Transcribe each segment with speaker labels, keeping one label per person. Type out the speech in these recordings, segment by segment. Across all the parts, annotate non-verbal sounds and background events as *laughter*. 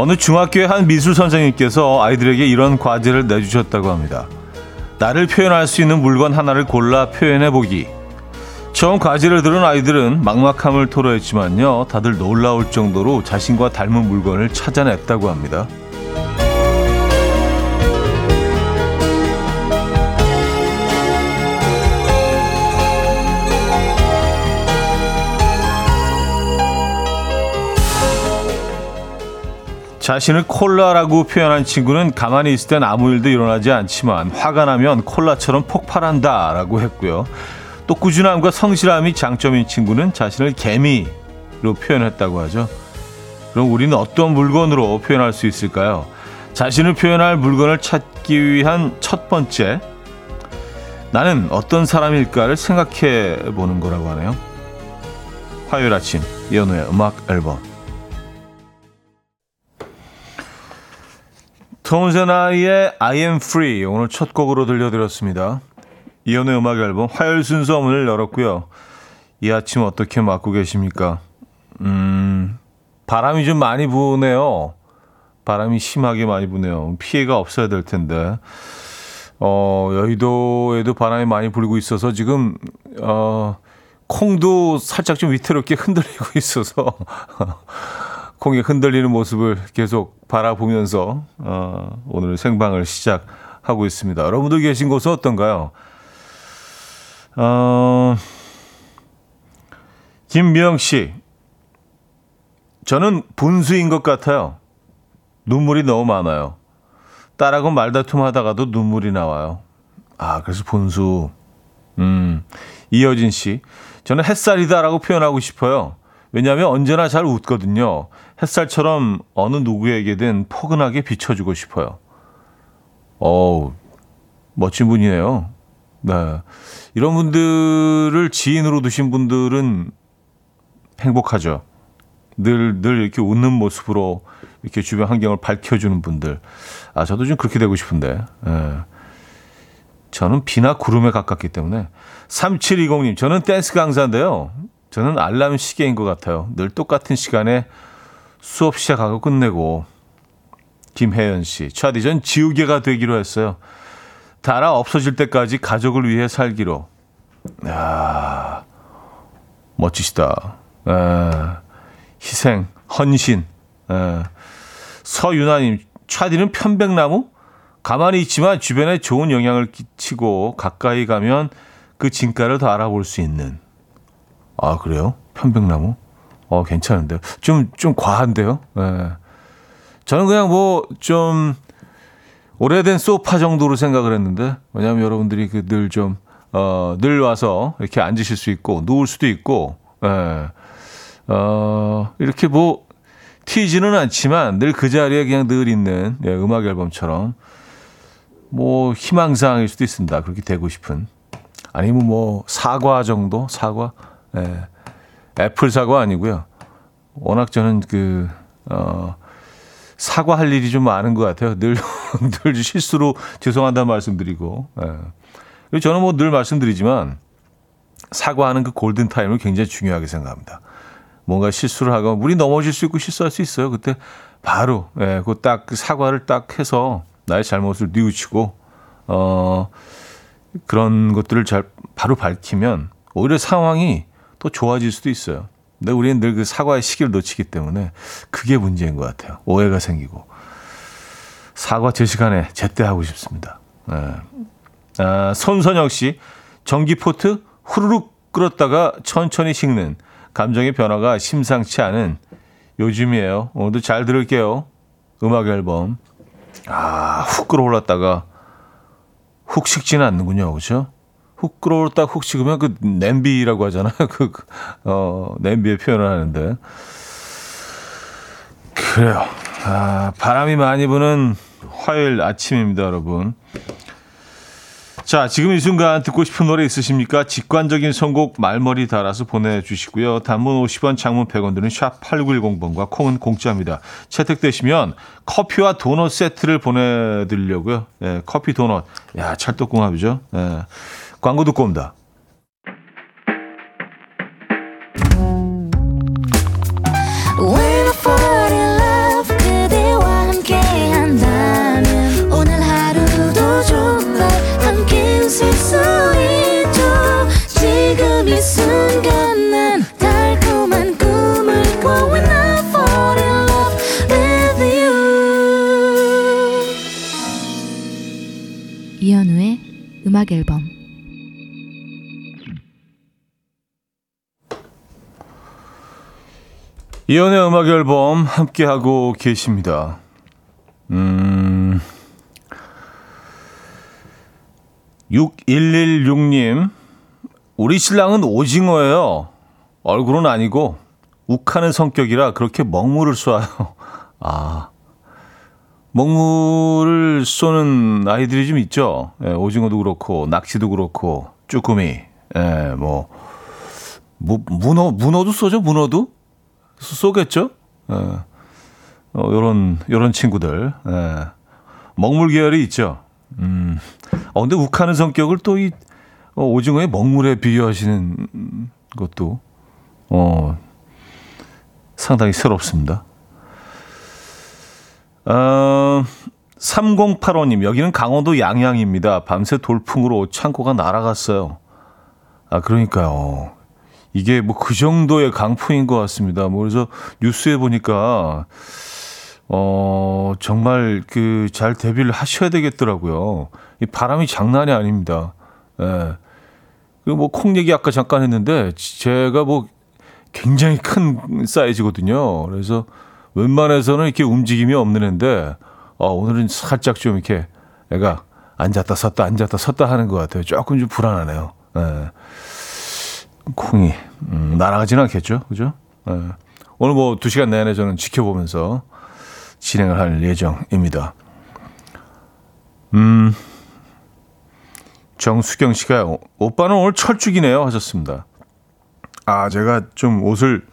Speaker 1: 어느 중학교의 한 미술 선생님께서 아이들에게 이런 과제를 내주셨다고 합니다. 나를 표현할 수 있는 물건 하나를 골라 표현해 보기. 처음 과제를 들은 아이들은 막막함을 토로했지만요. 다들 놀라울 정도로 자신과 닮은 물건을 찾아냈다고 합니다. 자신을 콜라라고 표현한 친구는 가만히 있을 땐 아무 일도 일어나지 않지만 화가 나면 콜라처럼 폭발한다라고 했고요. 또 꾸준함과 성실함이 장점인 친구는 자신을 개미로 표현했다고 하죠. 그럼 우리는 어떤 물건으로 표현할 수 있을까요? 자신을 표현할 물건을 찾기 위한 첫 번째, 나는 어떤 사람일까를 생각해 보는 거라고 하네요. 화요일 아침, 이현우의 음악 앨범. 톰세나의 I am free 오늘 첫 곡으로 들려드렸습니다. 이연의 음악 앨범 화요일 순서 문을 열었고요. 이 아침 어떻게 맞고 계십니까? 음, 바람이 좀 많이 부네요. 바람이 심하게 많이 부네요. 피해가 없어야 될 텐데. 어, 여의도에도 바람이 많이 불고 있어서 지금, 어, 콩도 살짝 좀 위태롭게 흔들리고 있어서 *laughs* 콩이 흔들리는 모습을 계속 바라보면서 어, 오늘 생방을 시작하고 있습니다. 여러분들 계신 곳은 어떤가요? 어, 김미영 씨, 저는 분수인 것 같아요. 눈물이 너무 많아요. 딸하고 말다툼 하다가도 눈물이 나와요. 아, 그래서 분수. 음, 이여진 씨, 저는 햇살이다라고 표현하고 싶어요. 왜냐하면 언제나 잘 웃거든요. 햇살처럼 어느 누구에게든 포근하게 비춰주고 싶어요. 어우, 멋진 분이에요. 네. 이런 분들을 지인으로 두신 분들은 행복하죠. 늘, 늘 이렇게 웃는 모습으로 이렇게 주변 환경을 밝혀주는 분들. 아, 저도 좀 그렇게 되고 싶은데. 예. 저는 비나 구름에 가깝기 때문에. 3720님, 저는 댄스 강사인데요. 저는 알람 시계인 것 같아요. 늘 똑같은 시간에 수업 시작하고 끝내고 김혜연 씨, 차디 전 지우개가 되기로 했어요. 달아 없어질 때까지 가족을 위해 살기로. 야 멋지시다. 에, 희생, 헌신. 에. 서윤아님, 차디는 편백나무? 가만히 있지만 주변에 좋은 영향을 끼치고 가까이 가면 그 진가를 더 알아볼 수 있는. 아, 그래요? 편백나무? 어, 괜찮은데요. 좀, 좀 과한데요? 예. 저는 그냥 뭐, 좀, 오래된 소파 정도로 생각을 했는데, 왜냐하면 여러분들이 그 늘 좀, 어, 늘 와서 이렇게 앉으실 수 있고, 누울 수도 있고, 예. 어, 이렇게 뭐, 튀지는 않지만 늘 그 자리에 그냥 늘 있는 예, 음악 앨범처럼 뭐 희망사항일 수도 있습니다. 그렇게 되고 싶은. 아니면 뭐 사과 정도? 사과? 예. 애플 사과 아니고요. 워낙 저는 그, 어, 사과할 일이 좀 많은 것 같아요. 늘, *laughs* 늘 실수로 죄송하다는 말씀 드리고. 예. 저는 뭐 늘 말씀드리지만 사과하는 그 골든타임을 굉장히 중요하게 생각합니다. 뭔가 실수를 하고 물이 넘어질 수 있고 실수할 수 있어요. 그때 바로 예, 그딱 그 사과를 딱 해서 나의 잘못을 뉘우치고 어 그런 것들을 잘 바로 밝히면 오히려 상황이 또 좋아질 수도 있어요. 근데 우리는 늘 그 사과의 시기를 놓치기 때문에 그게 문제인 것 같아요. 오해가 생기고. 사과 제 시간에 제때 하고 싶습니다. 네. 아, 손선영 씨, 전기포트 후루룩 끓었다가 천천히 식는 감정의 변화가 심상치 않은 요즘이에요. 오늘도 잘 들을게요. 음악 앨범. 아, 훅 끓어올랐다가 훅 식지는 않는군요. 그렇죠? 훅 끓어올랐다 훅 식으면 그 냄비라고 하잖아요. *laughs* 그, 그 어, 냄비에 표현을 하는데. 그래요. 아, 바람이 많이 부는 화요일 아침입니다, 여러분. 자, 지금 이 순간 듣고 싶은 노래 있으십니까? 직관적인 선곡 말머리 달아서 보내주시고요. 단문 50원, 장문 100원 드는 샵 8910번과 콩은 공짜입니다. 채택되시면 커피와 도넛 세트를 보내드리려고요. 네, 커피 도넛. 야, 찰떡궁합이죠. 네. 광고 듣고 옵니다. 음악 앨범. 연의 음악 앨범 함께하고 계십니다. 음, 6116님, 우리 신랑은 오징어예요. 얼굴은 아니고, 욱하는 성격이라 그렇게 먹물을 쏴요. *laughs* 아, 먹물을 쏘는 아이들이 좀 있죠. 예, 오징어도 그렇고, 낚시도 그렇고, 쭈꾸미, 예, 뭐, 무, 문어, 문어도 쏘죠? 문어도? 쏘겠죠? 예. 어, 요런, 요런 친구들. 예. 먹물 계열이 있죠. 음. 어, 근데 욱하는 성격을 또 이, 어, 오징어의 먹물에 비유하시는 것도, 어, 상당히 새롭습니다. 어, 3085님, 여기는 강원도 양양입니다. 밤새 돌풍으로 창고가 날아갔어요. 아, 그러니까요. 이게 뭐 그 정도의 강풍인 것 같습니다. 뭐 그래서 뉴스에 보니까 어 정말 그 잘 대비를 하셔야 되겠더라고요. 이 바람이 장난이 아닙니다. 예. 그뭐 콩 얘기 아까 잠깐 했는데 제가 뭐 굉장히 큰 사이즈거든요. 그래서 웬만해서는 이렇게 움직임이 없는 애인데 어, 오늘은 살짝 좀 이렇게 애가 앉았다 섰다 앉았다 섰다 하는 것 같아요. 조금 좀 불안하네요. 예. 콩이 음, 날아가지는 않겠죠, 그죠? 예. 오늘 뭐 두 시간 내내 저는 지켜보면서 진행을 할 예정입니다. 음, 정수경 씨가 오빠는 오늘 철쭉이네요 하셨습니다. 아 제가 좀 옷을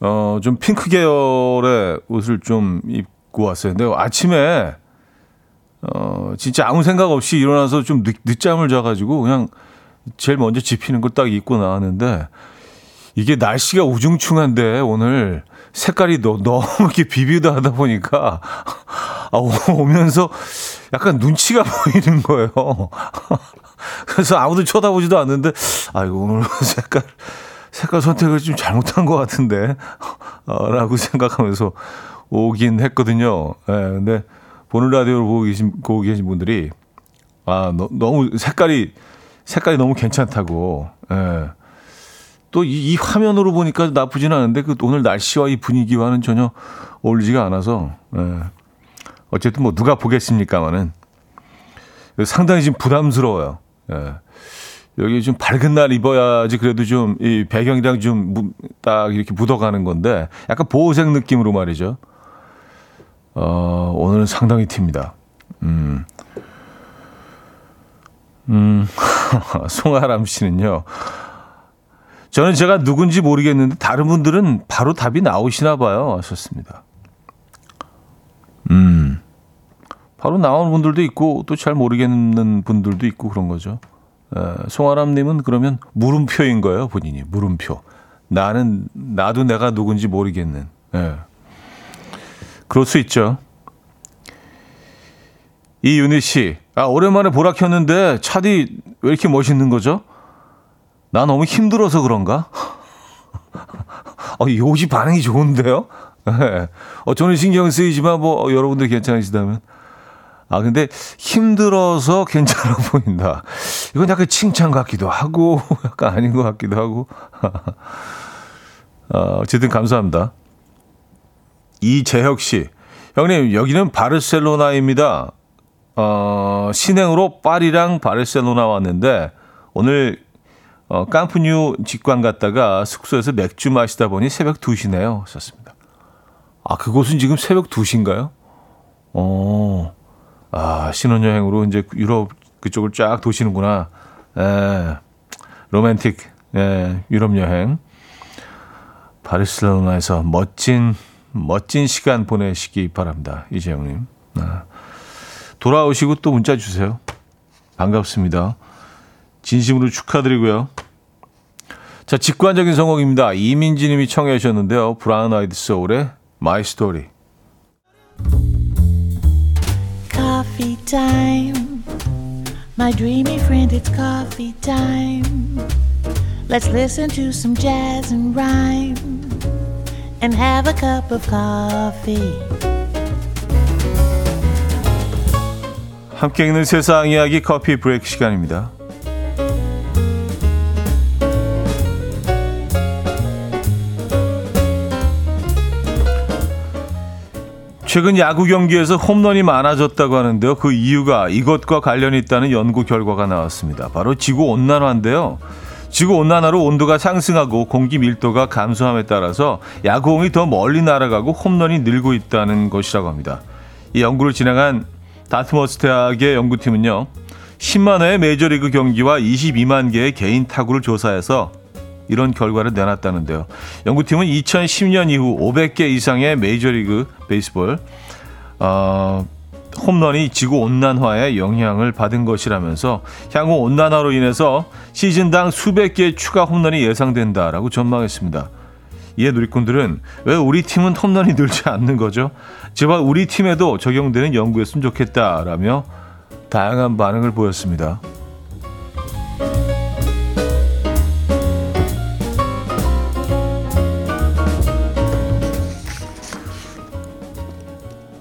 Speaker 1: 어 좀 핑크 계열의 옷을 좀 입고 왔어요. 근데 아침에 어 진짜 아무 생각 없이 일어나서 좀 늦, 늦잠을 자가지고 그냥 제일 먼저 집히는 걸 딱 입고 나왔는데 이게 날씨가 우중충한데 오늘 색깔이 너, 너무 이렇게 비비다 하다 보니까 아, 오면서 약간 눈치가 *laughs* 보이는 거예요. 그래서 아무도 쳐다보지도 않는데 아 이거 오늘 *laughs* 색깔 색깔 선택을 좀 잘못한 것 같은데 어, 라고 생각하면서 오긴 했거든요. 예, 네, 근데 보는 라디오를 보고 계신, 보고 계신 분들이 아 너, 너무 색깔이 색깔이 너무 괜찮다고. 예. 또이 이 화면으로 보니까 나쁘지는 않은데 그 오늘 날씨와 이 분위기와는 전혀 어울리지가 않아서 예. 어쨌든 뭐 누가 보겠습니까마는 상당히 지금 부담스러워요. 예. 여기 좀 밝은 날 입어야지 그래도 좀 이 배경이랑 좀 딱 이렇게 묻어가는 건데 약간 보호색 느낌으로 말이죠. 어, 오늘은 상당히 팁니다. 음. 음, *laughs* 송아람 씨는요. 저는 제가 누군지 모르겠는데 다른 분들은 바로 답이 나오시나 봐요. 하셨습니다. 음. 바로 나오는 분들도 있고 또 잘 모르겠는 분들도 있고 그런 거죠. 에, 송아람 님은 그러면 물음표인 거예요, 본인이 물음표. 나는 나도 내가 누군지 모르겠는. 예. 그럴 수 있죠. 이윤희 씨, 아 오랜만에 보라 켰는데 차디 왜 이렇게 멋있는 거죠? 나 너무 힘들어서 그런가? *laughs* 어, 요시 반응이 좋은데요? 네. *laughs* 어, 저는 신경 쓰이지만 뭐 여러분들 괜찮으시다면. 아, 근데 힘들어서 괜찮아 *laughs* 보인다. 이건 약간 칭찬 같기도 하고, 약간 아닌 것 같기도 하고. 어, 어쨌든 감사합니다. 이재혁 씨. 형님, 여기는 바르셀로나입니다. 어, 신행으로 파리랑 바르셀로나 왔는데, 오늘 어, 깜푸뉴 직관 갔다가 숙소에서 맥주 마시다 보니 새벽 2시네요. 썼습니다. 아, 그곳은 지금 새벽 2시인가요? 어, 아, 신혼여행으로 이제 유럽 그쪽을 쫙 도시는구나. 에, 로맨틱, 에, 유럽 여행. 바르셀로나에서 멋진, 멋진 시간 보내시기 바랍니다. 이재영님. 아, 돌아오시고 또 문자 주세요. 반갑습니다. 진심으로 축하드리고요. 자, 직관적인 성공입니다. 이민지 님이 청해 주셨는데요. 브라운 아이드 소울의 My Story. Coffee time. My dreamy friend, it's coffee time. Let's listen to some jazz and rhyme and have a cup of coffee. 함께 읽는 세상 이야기 커피 브레이크 시간입니다. 최근 야구 경기에서 홈런이 많아졌다고 하는데요. 그 이유가 이것과 관련이 있다는 연구 결과가 나왔습니다. 바로 지구 온난화인데요. 지구 온난화로 온도가 상승하고 공기 밀도가 감소함에 따라서 야구공이 더 멀리 날아가고 홈런이 늘고 있다는 것이라고 합니다. 이 연구를 진행한 다트머스 대학의 연구팀은요. 10만 회의 메이저리그 경기와 22만 개의 개인 타구를 조사해서 이런 결과를 내놨다는데요. 연구팀은 2010년 이후 500개 이상의 메이저리그 베이스볼 어, 홈런이 지구 온난화에 영향을 받은 것이라면서 향후 온난화로 인해서 시즌당 수백 개의 추가 홈런이 예상된다라고 전망했습니다. 이에 누리꾼들은 왜 우리 팀은 홈런이 늘지 않는 거죠? 제발 우리 팀에도 적용되는 연구였으면 좋겠다라며 다양한 반응을 보였습니다.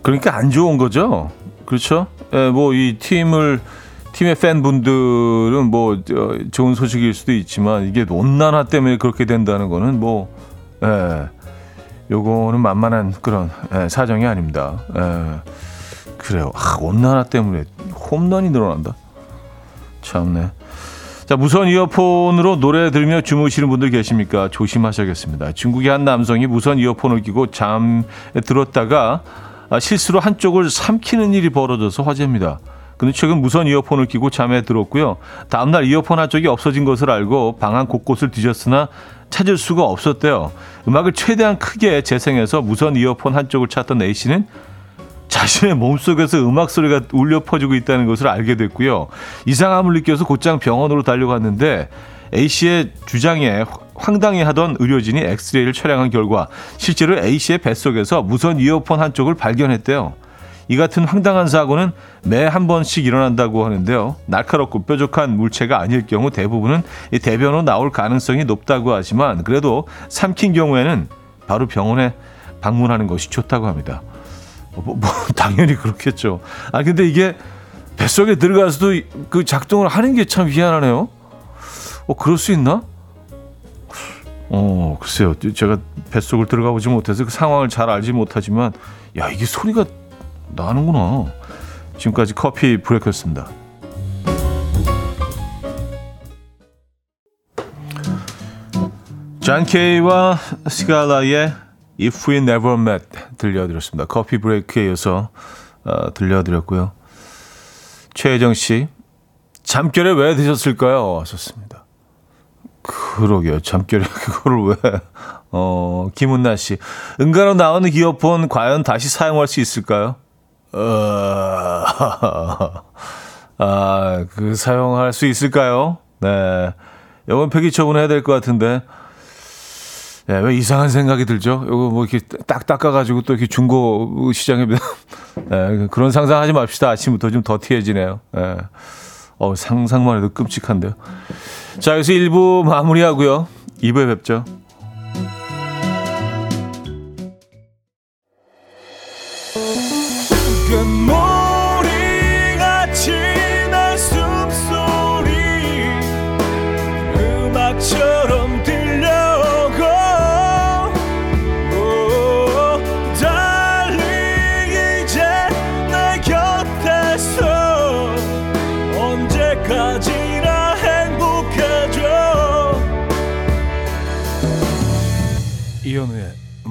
Speaker 1: 그러니까 안 좋은 거죠. 그렇죠? 예, 뭐이 팀을 팀의 팬분들은 뭐 좋은 소식일 수도 있지만 이게 온난화 때문에 그렇게 된다는 거는 뭐 예. 요거는 만만한 그런 예, 사정이 아닙니다. 예. 그래요. 아, 온난화 때문에 홈런이 늘어난다. 참네. 자, 무선 이어폰으로 노래 들으며 주무시는 분들 계십니까? 조심하셔야겠습니다. 중국의 한 남성이 무선 이어폰을 끼고 잠에 들었다가 아, 실수로 한쪽을 삼키는 일이 벌어져서 화제입니다. 근데 최근 무선 이어폰을 끼고 잠에 들었고요. 다음날 이어폰 한쪽이 없어진 것을 알고 방안 곳곳을 뒤졌으나 찾을 수가 없었대요. 음악을 최대한 크게 재생해서 무선 이어폰 한쪽을 찾던 A씨는 자신의 몸속에서 음악 소리가 울려 퍼지고 있다는 것을 알게 됐고요. 이상함을 느껴서 곧장 병원으로 달려갔는데 A씨의 주장에 황당해하던 의료진이 엑스레이를 촬영한 결과 실제로 A씨의 뱃속에서 무선 이어폰 한쪽을 발견했대요. 이 같은 황당한 사고는 매 한 번씩 일어난다고 하는데요. 날카롭고 뾰족한 물체가 아닐 경우 대부분은 대변으로 나올 가능성이 높다고 하지만 그래도 삼킨 경우에는 바로 병원에 방문하는 것이 좋다고 합니다. 뭐, 뭐 *laughs* 당연히 그렇겠죠. 아 근데 이게 뱃속에 들어가서도 그 작동을 하는 게 참 희한하네요. 어 그럴 수 있나? 어 글쎄요. 제가 뱃속을 들어가 보지 못해서 그 상황을 잘 알지 못하지만 야 이게 소리가 나는구나. 지금까지 커피 브레이크였습니다. 잔 케이와 스칼라의 If We Never Met 들려드렸습니다. 커피 브레이크에 이어서 어, 들려드렸고요. 최혜정 씨, 잠결에 왜 드셨을까요? 하셨습니다. 그러게요. 잠결에 *laughs* 그거를 왜? 어, 김은나 씨, 응가로 나오는 이어폰 과연 다시 사용할 수 있을까요? 어, *laughs* 아, 그 사용할 수 있을까요? 네. 이건 폐기 처분해야 될 것 같은데. 네, 왜 이상한 생각이 들죠? 이거 뭐 이렇게 딱 닦아가지고 또 이렇게 중고 시장에 네, *laughs* 그런 상상하지 맙시다. 아침부터 좀 더티해지네요. 네. 어, 상상만 해도 끔찍한데요. 자, 여기서 1부 마무리하고요. 2부에 뵙죠.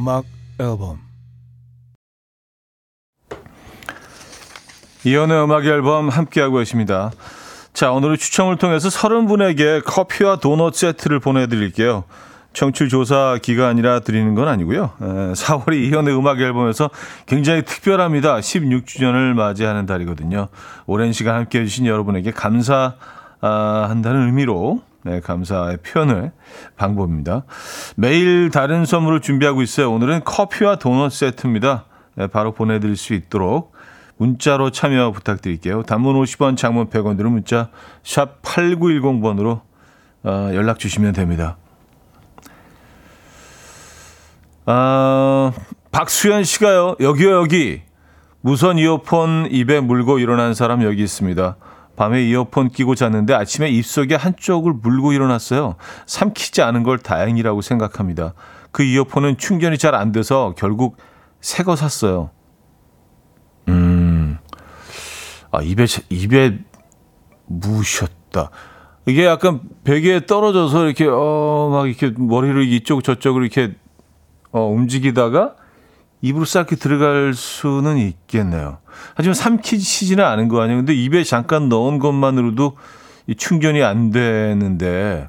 Speaker 1: 음악 앨범 이현우의 음악 앨범 함께하고 계십니다. 자, 오늘은 추첨을 통해서 30분에게 커피와 도넛 세트를 보내드릴게요. 청취 조사 기간이라 드리는 건 아니고요. 4월이 이현의 음악 앨범에서 굉장히 특별합니다. 16주년을 맞이하는 달이거든요. 오랜 시간 함께 해주신 여러분에게 감사한다는 의미로 네, 감사의 표현을 방법입니다. 매일 다른 선물을 준비하고 있어요. 오늘은 커피와 도넛 세트입니다. 네, 바로 보내드릴 수 있도록 문자로 참여 부탁드릴게요. 단문 50원, 장문 100원 들은 문자 샵 8910번으로 어, 연락 주시면 됩니다. 아, 박수현 씨가요. 여기요 여기. 무선 이어폰 입에 물고 일어난 사람 여기 있습니다. 밤에 이어폰 끼고 잤는데 아침에 입속에 한쪽을 물고 일어났어요. 삼키지 않은 걸 다행이라고 생각합니다. 그 이어폰은 충전이 잘 안 돼서 결국 새 거 샀어요. 음, 아, 입에, 입에 무셨다. 이게 약간 베개에 떨어져서 이렇게, 어, 막 이렇게 머리를 이쪽 저쪽으로 이렇게, 어, 움직이다가 입으로 싹 들어갈 수는 있겠네요. 하지만 삼키지는 않은 거 아니에요. 근데 입에 잠깐 넣은 것만으로도 이 충전이 안 되는데,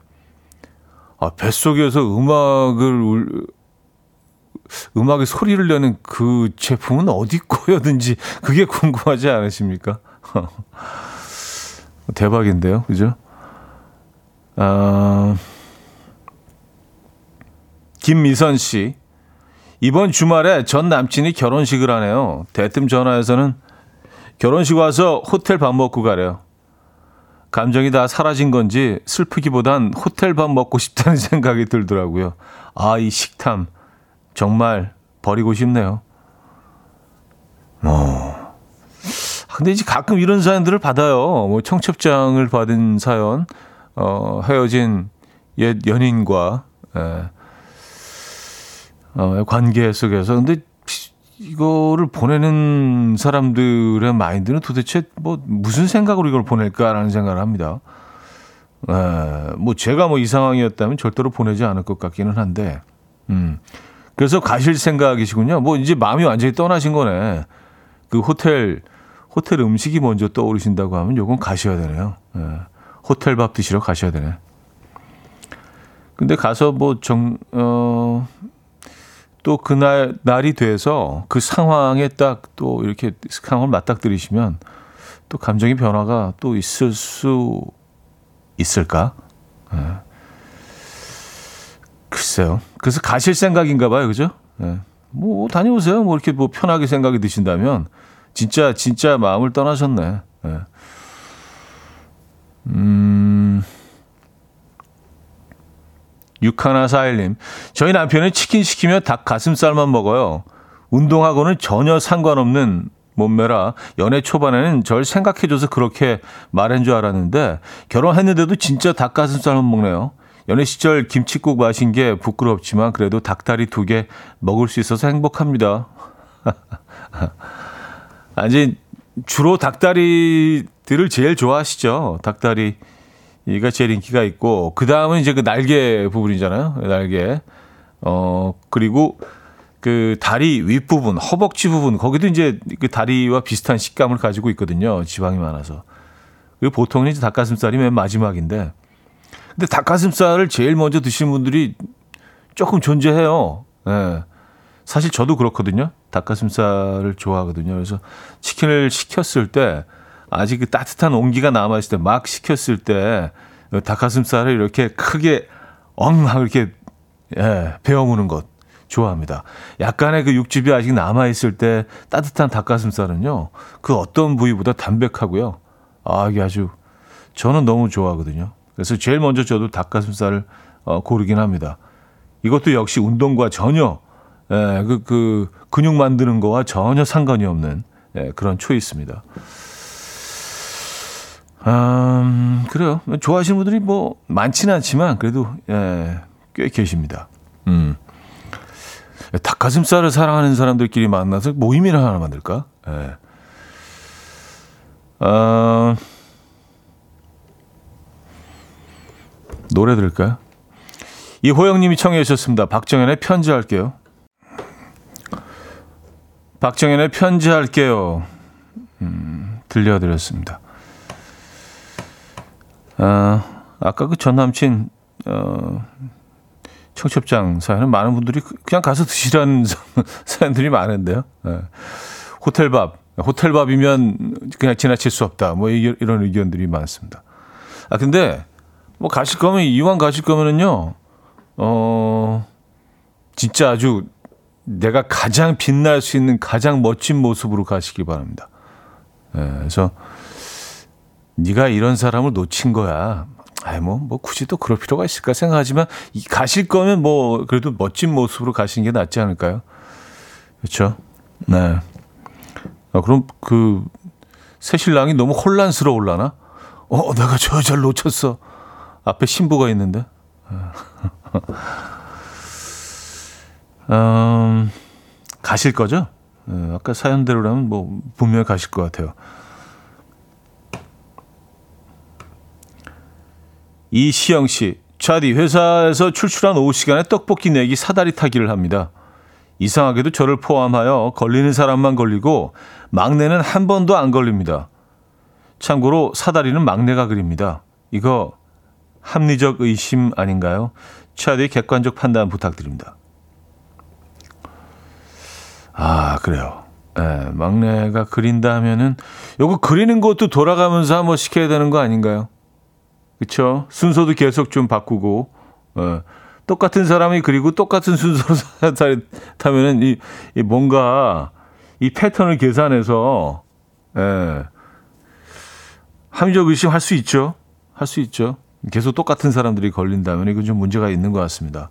Speaker 1: 아, 뱃속에서 음악을, 음악의 소리를 내는 그 제품은 어디 거였는지 그게 궁금하지 않으십니까? *laughs* 대박인데요. 그죠? 아, 김미선 씨. 이번 주말에 전 남친이 결혼식을 하네요. 대뜸 전화해서는 결혼식 와서 호텔 밥 먹고 가래요. 감정이 다 사라진 건지 슬프기보단 호텔 밥 먹고 싶다는 *laughs* 생각이 들더라고요. 아, 이 식탐. 정말 버리고 싶네요. 어. 근데 이제 가끔 이런 사연들을 받아요. 뭐 청첩장을 받은 사연, 어, 헤어진 옛 연인과, 예, 어, 관계 속에서. 근데 이거를 보내는 사람들의 마인드는 도대체 뭐 무슨 생각으로 이걸 보낼까라는 생각을 합니다. 에, 뭐 제가 뭐 이 상황이었다면 절대로 보내지 않을 것 같기는 한데, 음. 그래서 가실 생각이시군요. 뭐 이제 마음이 완전히 떠나신 거네. 그 호텔, 호텔 음식이 먼저 떠오르신다고 하면 요건 가셔야 되네요. 예. 호텔 밥 드시러 가셔야 되네. 근데 가서 뭐 정, 어, 또 그날, 날이 돼서 그 상황에 딱 또 이렇게 상황을 맞닥뜨리시면 또 감정의 변화가 또 있을 수 있을까? 예. 글쎄요. 그래서 가실 생각인가 봐요. 그죠? 예. 뭐 다녀오세요. 뭐 이렇게 뭐 편하게 생각이 드신다면 진짜 진짜 마음을 떠나셨네. 예. 음. 6141님. 저희 남편은 치킨 시키면 닭 가슴살만 먹어요. 운동하고는 전혀 상관없는 몸매라 연애 초반에는 절 생각해줘서 그렇게 말한 줄 알았는데 결혼했는데도 진짜 닭 가슴살만 먹네요. 연애 시절 김치국 마신 게 부끄럽지만 그래도 닭다리 두 개 먹을 수 있어서 행복합니다. *laughs* 아니 주로 닭다리들을 제일 좋아하시죠. 닭다리 가 제일 인기가 있고 그 다음은 이제 그 날개 부분이잖아요. 날개. 어 그리고 그 다리 윗 부분, 허벅지 부분 거기도 이제 그 다리와 비슷한 식감을 가지고 있거든요. 지방이 많아서. 그리고 보통은 이제 닭가슴살이 맨 마지막인데 근데 닭가슴살을 제일 먼저 드시는 분들이 조금 존재해요. 예. 사실 저도 그렇거든요. 닭가슴살을 좋아하거든요. 그래서 치킨을 시켰을 때 아직 그 따뜻한 온기가 남아있을 때막 시켰을 때 닭가슴살을 이렇게 크게 엉망 이렇게 예, 베어무는 것 좋아합니다. 약간의 그 육즙이 아직 남아있을 때 따뜻한 닭가슴살은요. 그 어떤 부위보다 담백하고요. 아, 이게 아주 저는 너무 좋아하거든요. 그래서 제일 먼저 저도 닭가슴살을 어, 고르긴 합니다. 이것도 역시 운동과 전혀 예, 그, 그 근육 만드는 거와 전혀 상관이 없는 예, 그런 초이스입니다. 음, 그래요. 좋아하시는 분들이 뭐 많지는 않지만 그래도 예, 꽤 계십니다. 음. 닭가슴살을 사랑하는 사람들끼리 만나서 모임이나 하나 만들까? 예. 어, 노래 들을까요? 이호영님이 청해 주셨습니다. 박정현의 편지할게요. 박정현의 편지할게요. 음, 들려드렸습니다. 아, 아까 그 전 남친 어, 청첩장 사연은 많은 분들이 그냥 가서 드시라는 *laughs* 사연들이 많은데요. 네. 호텔밥, 호텔밥이면 그냥 지나칠 수 없다. 뭐 이런 의견들이 많습니다. 아 근데 뭐 가실 거면 이왕 가실 거면은요. 어 진짜 아주 내가 가장 빛날 수 있는 가장 멋진 모습으로 가시기 바랍니다. 네, 그래서 네가 이런 사람을 놓친 거야. 아이 뭐, 뭐 굳이 또 그럴 필요가 있을까 생각하지만 이 가실 거면 뭐 그래도 멋진 모습으로 가시는 게 낫지 않을까요? 그렇죠? 네. 아, 그럼 그 새 신랑이 너무 혼란스러울라나? 어, 내가 저 여자를 놓쳤어. 앞에 신부가 있는데. *laughs* 음, 가실 거죠? 네, 아까 사연대로라면 뭐 분명히 가실 것 같아요. 이시영 씨, 차디 회사에서 출출한 오후 시간에 떡볶이 내기 사다리 타기를 합니다. 이상하게도 저를 포함하여 걸리는 사람만 걸리고 막내는 한 번도 안 걸립니다. 참고로 사다리는 막내가 그립니다. 이거 합리적 의심 아닌가요? 차디 객관적 판단 부탁드립니다. 아, 그래요. 예, 막내가 그린다 하면은 요거 그리는 것도 돌아가면서 한번 시켜야 되는 거 아닌가요? 그쵸? 순서도 계속 좀 바꾸고, 예, 똑같은 사람이 그리고 똑같은 순서로 *laughs* 타면은 이, 이 뭔가 이 패턴을 계산해서, 예, 합리적 의심할 수 있죠. 할 수 있죠. 계속 똑같은 사람들이 걸린다면 이건 좀 문제가 있는 것 같습니다.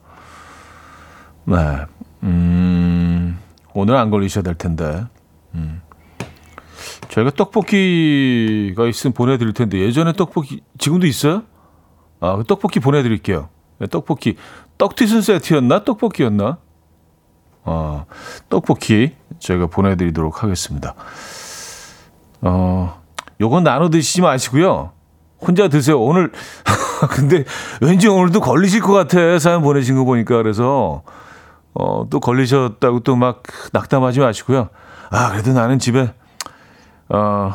Speaker 1: 네. 음, 오늘 안 걸리셔야 될 텐데. 음. 저희가 떡볶이가 있으면 보내드릴 텐데 예전에 떡볶이 지금도 있어요? 아, 그 떡볶이 보내드릴게요. 네, 떡볶이 떡튀순 세트였나 떡볶이였나? 어, 떡볶이 저희가 보내드리도록 하겠습니다. 어, 요건 나눠 드시지 마시고요. 혼자 드세요. 오늘 *laughs* 근데 왠지 오늘도 걸리실 것 같아 사연 보내신 거 보니까 그래서 어, 또 걸리셨다고 또 막 낙담하지 마시고요. 아, 그래도 나는 집에, 어,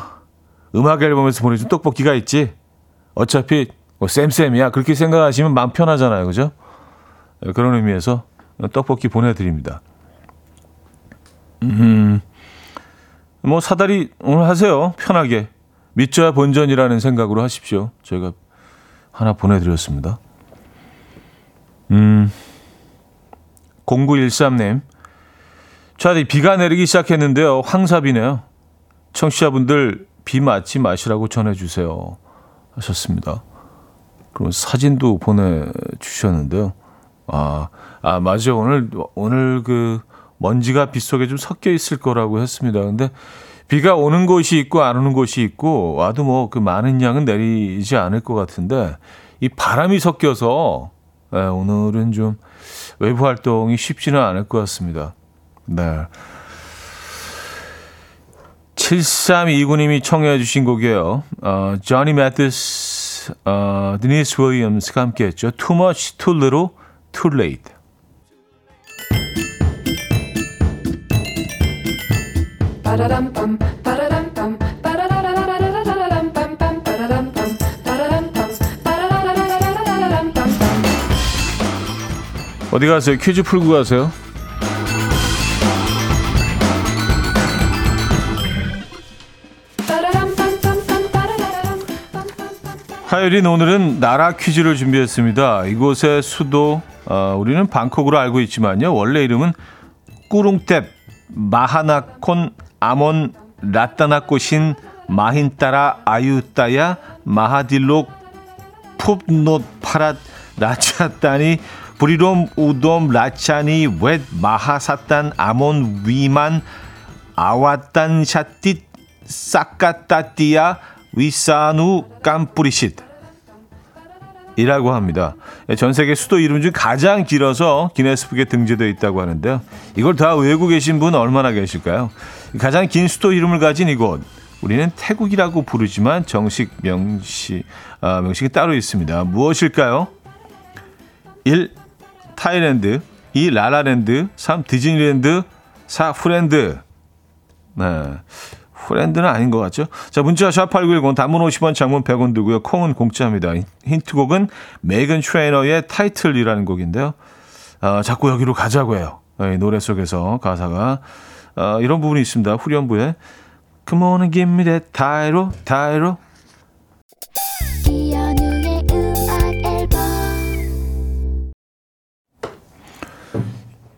Speaker 1: 음악 앨범에서 보내준 떡볶이가 있지. 어차피, 뭐, 쌤쌤이야. 그렇게 생각하시면 마음 편하잖아요. 그죠? 네, 그런 의미에서 떡볶이 보내드립니다. 음, 뭐, 사다리 오늘 하세요. 편하게. 믿져야 본전이라는 생각으로 하십시오. 저희가 하나 보내드렸습니다. 음, 0913님. 차디 비가 내리기 시작했는데요. 황사비네요. 청취자분들 비 맞지 마시라고 전해주세요. 하셨습니다. 그럼 사진도 보내주셨는데요. 아, 아, 맞아. 오늘, 오늘 그 먼지가 빗 속에 좀 섞여 있을 거라고 했습니다. 근데 비가 오는 곳이 있고 안 오는 곳이 있고 와도 뭐 그 많은 양은 내리지 않을 것 같은데 이 바람이 섞여서 네, 오늘은 좀 외부 활동이 쉽지는 않을 것 같습니다. 네. 7329님이 청해 주신 곡이에요. 어, 조니 매티스, 어, 드니스 윌리엄스가 함께 했죠. Too much, too little, too late. 어디 가세요? 퀴즈 풀고 가세요. 하율인 오늘은 나라 퀴즈를 준비했습니다. 이곳의 수도 어, 우리는 방콕으로 알고 있지만요. 원래 이름은 꾸룽탭 마하나콘 아몬 라따나꽃인 마힌따라 아유따야 마하딜록 풋노 파랏 라차따니 브리롬 우돔 라차니 웻 마하사탄 아몬 위만 아와탄 샤띠 싹까따띠야 위사누 깜뿌리싯 이라고 합니다. 전 세계 수도 이름 중 가장 길어서 기네스북에 등재되어 있다고 하는데요. 이걸 다 외우고 계신 분 얼마나 계실까요? 가장 긴 수도 이름을 가진 이곳. 우리는 태국이라고 부르지만 정식 명시, 아, 명칭이 따로 있습니다. 무엇일까요? 1. 타일랜드 2. 라라랜드 3. 디즈니랜드 4. friend 네. friend는 아닌 것 같죠? 자, 문자 샵8910 단문 50원 장문 100원 들고요. 콩은 공짜입니다. 힌트곡은 메이건 트레이너의 Title이라는 곡인데요. 어, 자꾸 여기로 가자고 해요. 네, 노래 속에서 가사가 어, 이런 부분이 있습니다. 후렴부에 Come on and give me that 타이로 타이로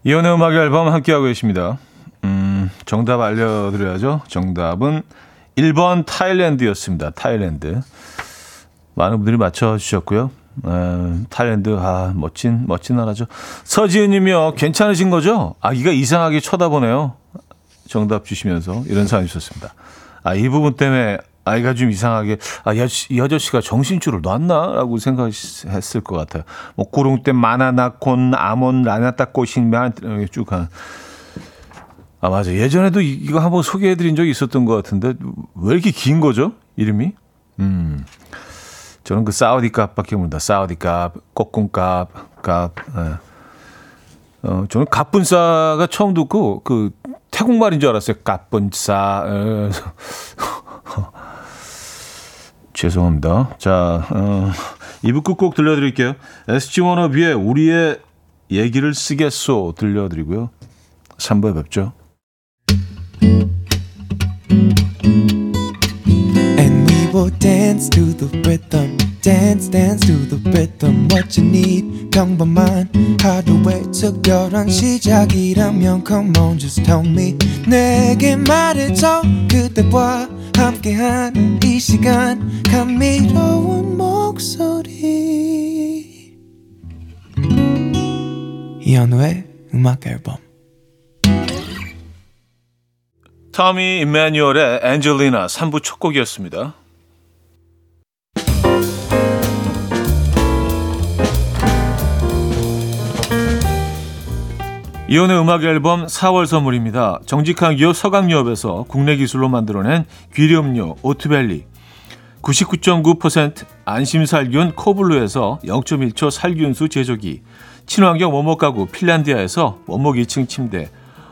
Speaker 1: 이연의 음악 앨범 함께하고 계십니다. 음, 정답 알려드려야죠. 정답은 1번 타일랜드였습니다. 타일랜드. 많은 분들이 맞춰주셨고요. 에, 타일랜드, 아, 멋진, 멋진 나라죠. 서지은 님이요. 괜찮으신 거죠? 아기가 이상하게 쳐다보네요. 정답 주시면서 이런 사연이 있었습니다. 아, 이 부분 때문에 아이가 좀 이상하게 아, 이 아저씨가 정신줄을 놨나? 라고 생각했을 것 같아요. 뭐, 구릉때 마나나콘, 아몬, 꽃인면 쭉 한. 아, 맞아. 예전에도 이거 한번 소개해 드린 적이 있었던 것 같은데, 왜 이렇게 긴 거죠? 이름이? 음. 저는 그 사우디 값밖에 모른다. 사우디 값, 꼬꿍 값, 값. 예. 어, 저는 갑분싸가 처음 듣고 그 태국말인 줄 알았어요. 갑분싸. 예. *laughs* 죄송합니다. 자, 어, 2부 끝곡 들려드릴게요. SG 워너비의 우리의 얘기를 쓰겠소 들려드리고요. 3부에 뵙죠.
Speaker 2: And we will dance to the rhythm. Dance, dance to the rhythm. What you need, 평범한 하루의 특별한 시작이라면 Come on, just tell me. 내게 말해줘. 그대와 함께한 이 시간. 감미로운 목소리. 이현우의 음악 앨범.
Speaker 1: 타미 이메뉴얼의 엔젤리나 3부 첫 곡이었습니다. 이혼의 음악 앨범 4월 선물입니다. 정직한 기업 서강유업에서 국내 기술로 만들어낸 귀리음료 오트벨리 99.9% 안심살균 코블루에서 0.1초 살균수 제조기 친환경 원목 가구 핀란디아에서 원목 2층 침대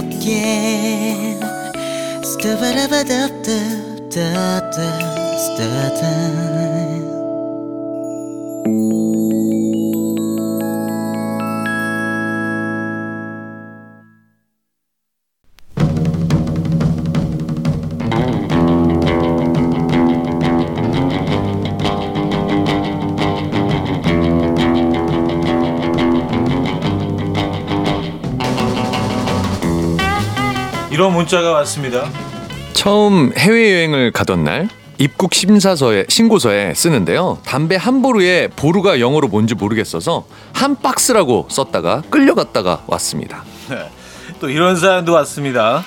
Speaker 3: 즐겁게? 스타바라바답답답답답
Speaker 1: 이런 문자가 왔습니다.
Speaker 4: 처음 해외여행을 가던 날 입국 심사서에 신고서에 쓰는데요. 담배 한 보루에 보루가 영어로 뭔지 모르겠어서 한 박스라고 썼다가 끌려갔다가 왔습니다.
Speaker 1: 네. 또 이런 사연도 왔습니다.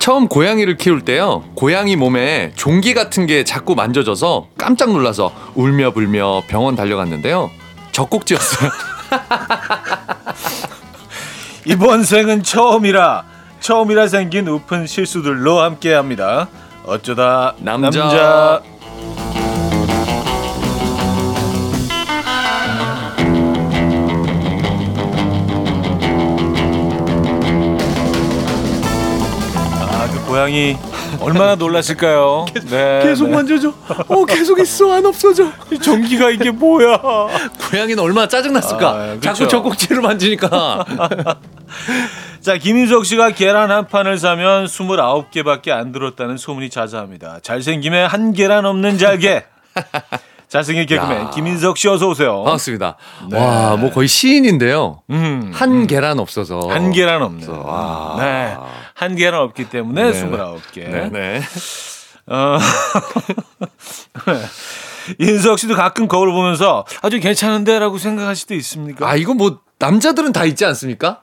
Speaker 4: 처음 고양이를 키울 때요. 고양이 몸에 종기 같은 게 자꾸 만져져서 깜짝 놀라서 울며 불며 병원 달려갔는데요. 젖꼭지였어요. *laughs*
Speaker 1: 이번 생은 처음이라 처음이라 생긴 우픈 실수들로 함께합니다. 어쩌다 남자.
Speaker 4: 남자.
Speaker 1: 아, 그 고양이 얼마나 놀랐을까요? 네,
Speaker 4: 계속
Speaker 1: 네.
Speaker 4: 만져줘. 어 계속 있어 안 없어져.
Speaker 1: 이 전기가 이게 뭐야?
Speaker 4: 고양이는 얼마나 짜증났을까.
Speaker 1: 아, 그쵸.
Speaker 4: 자꾸 젖꼭지를 만지니까. *laughs*
Speaker 1: 자, 김인석 씨가 계란 한 판을 사면 29개밖에 안 들었다는 소문이 자자합니다. 잘생김에 한 계란 없는 잘게. 잘생긴 개그맨
Speaker 4: 야.
Speaker 1: 김인석 씨 어서 오세요.
Speaker 4: 반갑습니다. 와, 뭐 거의 시인인데요.
Speaker 1: 음,
Speaker 4: 한 계란 없어서.
Speaker 1: 한 계란 없는.
Speaker 4: 와.
Speaker 1: 네. 한 계란 없기 때문에
Speaker 4: 네.
Speaker 1: 29개.
Speaker 4: 네, 네.
Speaker 1: 어. *laughs* 인석 씨도 가끔 거울 보면서 아주 괜찮은데라고 생각할 수도 있습니까?
Speaker 4: 아 이거 뭐 남자들은 다 있지 않습니까?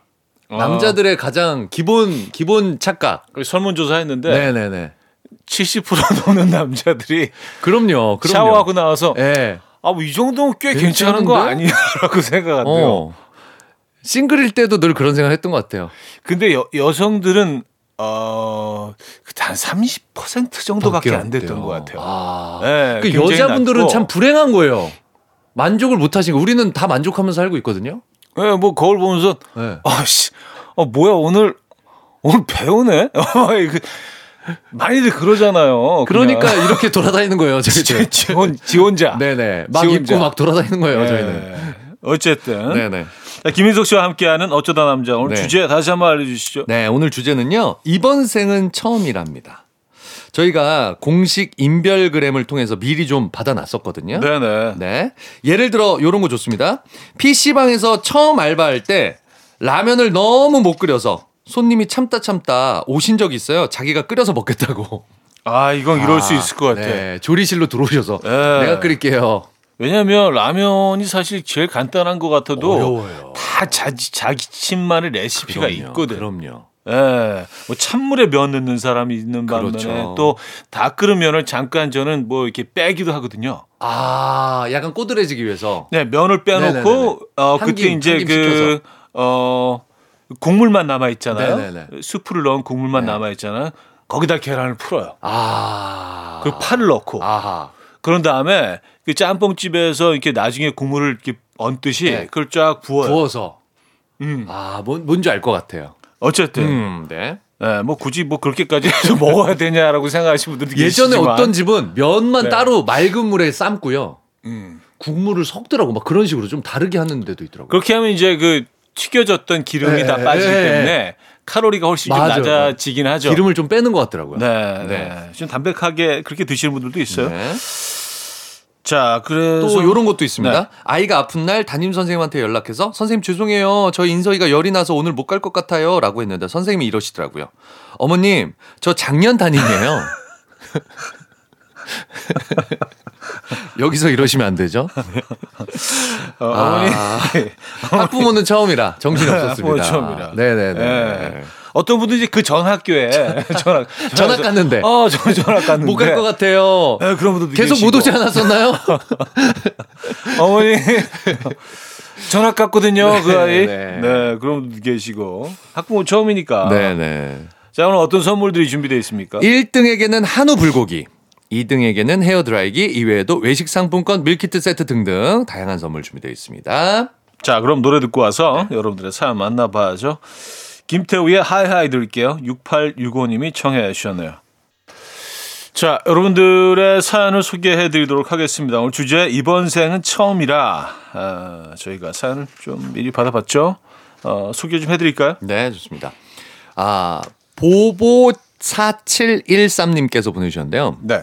Speaker 1: 어.
Speaker 4: 남자들의 가장 기본 기본 착각.
Speaker 1: 그 설문조사 했는데
Speaker 4: 네네네.
Speaker 1: 70% 넘는 남자들이
Speaker 4: 그럼요. 그럼요.
Speaker 1: 샤워하고 나와서
Speaker 4: 예.
Speaker 1: 아뭐 이 정도면 꽤 괜찮은 거
Speaker 4: 괜찮은데?
Speaker 1: 아니야라고 생각한대요.
Speaker 4: 어. 싱글일 때도 늘 그런 생각했던 것 같아요.
Speaker 1: 근데 여, 여성들은 어한 30% 정도밖에
Speaker 4: 밖에
Speaker 1: 안 됐던. 것 같아요.
Speaker 4: 아.
Speaker 1: 네,
Speaker 4: 그 여자분들은
Speaker 1: 낮고.
Speaker 4: 참 불행한 거예요. 만족을 못 하신 거. 우리는 다 만족하면서 살고 있거든요.
Speaker 1: 예, 뭐 거울 보면서
Speaker 4: 네.
Speaker 1: 아씨, 어 뭐야 오늘 오늘 배우네. *laughs* 많이들 그러잖아요.
Speaker 4: 그러니까
Speaker 1: 그냥.
Speaker 4: 이렇게 돌아다니는 거예요.
Speaker 1: 지,
Speaker 4: 저희들.
Speaker 1: 지, 혼, 지 혼자.
Speaker 4: 네네.
Speaker 1: 막지
Speaker 4: 입고. 막 돌아다니는 거예요.
Speaker 1: 예.
Speaker 4: 저희는.
Speaker 1: 어쨌든
Speaker 4: 네네.
Speaker 1: 자, 김인석 씨와 함께하는 어쩌다 남자 오늘
Speaker 4: 네.
Speaker 1: 주제 다시 한번 알려주시죠.
Speaker 4: 네, 오늘 주제는요. 이번 생은 처음이랍니다. 저희가 공식 인별그램을 통해서 미리 좀 받아놨었거든요.
Speaker 1: 네네.
Speaker 4: 네. 예를 들어 요런 거 좋습니다. PC방에서 처음 알바할 때 라면을 너무 못 끓여서 손님이 참다 참다 오신 적이 있어요. 자기가 끓여서 먹겠다고.
Speaker 1: 아 이건 이럴 수
Speaker 4: 아,
Speaker 1: 있을 것 같아.
Speaker 4: 네, 조리실로 들어오셔서
Speaker 1: 네.
Speaker 4: 내가 끓일게요.
Speaker 1: 왜냐하면 라면이 사실 제일 간단한 것 같아도
Speaker 4: 어려워요.
Speaker 1: 다 자기 자기 집만의 레시피가
Speaker 4: 그럼요,
Speaker 1: 있거든.
Speaker 4: 그럼요.
Speaker 1: 예, 뭐 찬물에 면 넣는 사람이 있는 반면에
Speaker 4: 그렇죠.
Speaker 1: 또다 끓은 면을 잠깐 저는 뭐 이렇게 빼기도 하거든요.
Speaker 4: 아, 약간 꼬들해지기 위해서.
Speaker 1: 네, 면을 빼놓고
Speaker 4: 네네네네.
Speaker 1: 어
Speaker 4: 한김,
Speaker 1: 그때 이제 그 어 국물만 남아 있잖아요.
Speaker 4: 네네네.
Speaker 1: 수프를 넣은 국물만
Speaker 4: 네.
Speaker 1: 남아 있잖아요. 거기다 계란을 풀어요.
Speaker 4: 아.
Speaker 1: 그 파를 넣고
Speaker 4: 아하.
Speaker 1: 그런 다음에 그 짬뽕집에서 이렇게 나중에 국물을 이렇게 얹듯이
Speaker 4: 네.
Speaker 1: 그걸 쫙 부어요.
Speaker 4: 부어서.
Speaker 1: 음.
Speaker 4: 아, 뭔, 뭔지 알 것 같아요.
Speaker 1: 어쨌든
Speaker 4: 음, 네.
Speaker 1: 예, 뭐 굳이 뭐 그렇게까지 해서 *laughs* 먹어야 되냐라고 생각하시는 분들도
Speaker 4: 예전에
Speaker 1: 계시지만
Speaker 4: 어떤 집은 면만
Speaker 1: 네.
Speaker 4: 따로 맑은 물에 삶고요.
Speaker 1: 음.
Speaker 4: 국물을 섞더라고. 막 그런 식으로 좀 다르게 하는 데도 있더라고요.
Speaker 1: 그렇게 하면 이제 그 튀겨졌던 기름이
Speaker 4: 네,
Speaker 1: 다 빠지기
Speaker 4: 네.
Speaker 1: 때문에 칼로리가 훨씬 좀
Speaker 4: 맞아요.
Speaker 1: 낮아지긴 하죠.
Speaker 4: 기름을 좀 빼는 것 같더라고요.
Speaker 1: 네,
Speaker 4: 네.
Speaker 1: 네. 좀 담백하게 그렇게 드시는 분들도 있어요.
Speaker 4: 네.
Speaker 1: 자, 그래서
Speaker 4: 또 이런 것도 있습니다.
Speaker 1: 네.
Speaker 4: 아이가 아픈 날 담임 선생님한테 연락해서 선생님 죄송해요. 저희 인서이가 열이 나서 오늘 못 갈 것 같아요. 라고 했는데 선생님이 이러시더라고요. 어머님, 저 작년 담임이에요. *laughs* *laughs* 여기서 이러시면 안 되죠.
Speaker 1: 어,
Speaker 4: 아, *laughs* 학부모는 처음이라 정신이 없었습니다.
Speaker 1: 학부모 처음이라.
Speaker 4: 네네네.
Speaker 1: 네. 어떤 분들이 이제 그 전 학교에 *laughs* 전학
Speaker 4: 전학 갔는데.
Speaker 1: 어, 저 전학 갔는데
Speaker 4: 못 갈 것 같아요.
Speaker 1: 네, 그런 분들도
Speaker 4: 계속
Speaker 1: 계시고.
Speaker 4: 못 오지 않았었나요?
Speaker 1: 어머니 전학 갔거든요, 그 아이.
Speaker 4: 네.
Speaker 1: 네, 그런 분도 계시고 학부모 처음이니까.
Speaker 4: 네네.
Speaker 1: 자, 오늘 어떤 선물들이 준비되어 있습니까?
Speaker 4: 1등에게는 한우 불고기, 2등에게는 헤어드라이기, 이외에도 외식 상품권, 밀키트 세트 등등 다양한 선물 준비되어 있습니다.
Speaker 1: 자, 그럼 노래 듣고 와서 여러분들의 사연 만나봐야죠. 김태우의 High High 들을게요. 6865님이 청해 주셨네요. 자, 여러분들의 사연을 소개해 드리도록 하겠습니다. 오늘 주제 이번 생은 처음이라 아, 저희가 사연을 좀 미리 받아봤죠. 어, 소개 좀 해드릴까요?
Speaker 4: 네, 좋습니다. 아, 보보 4713님께서 보내주셨는데요.
Speaker 1: 네.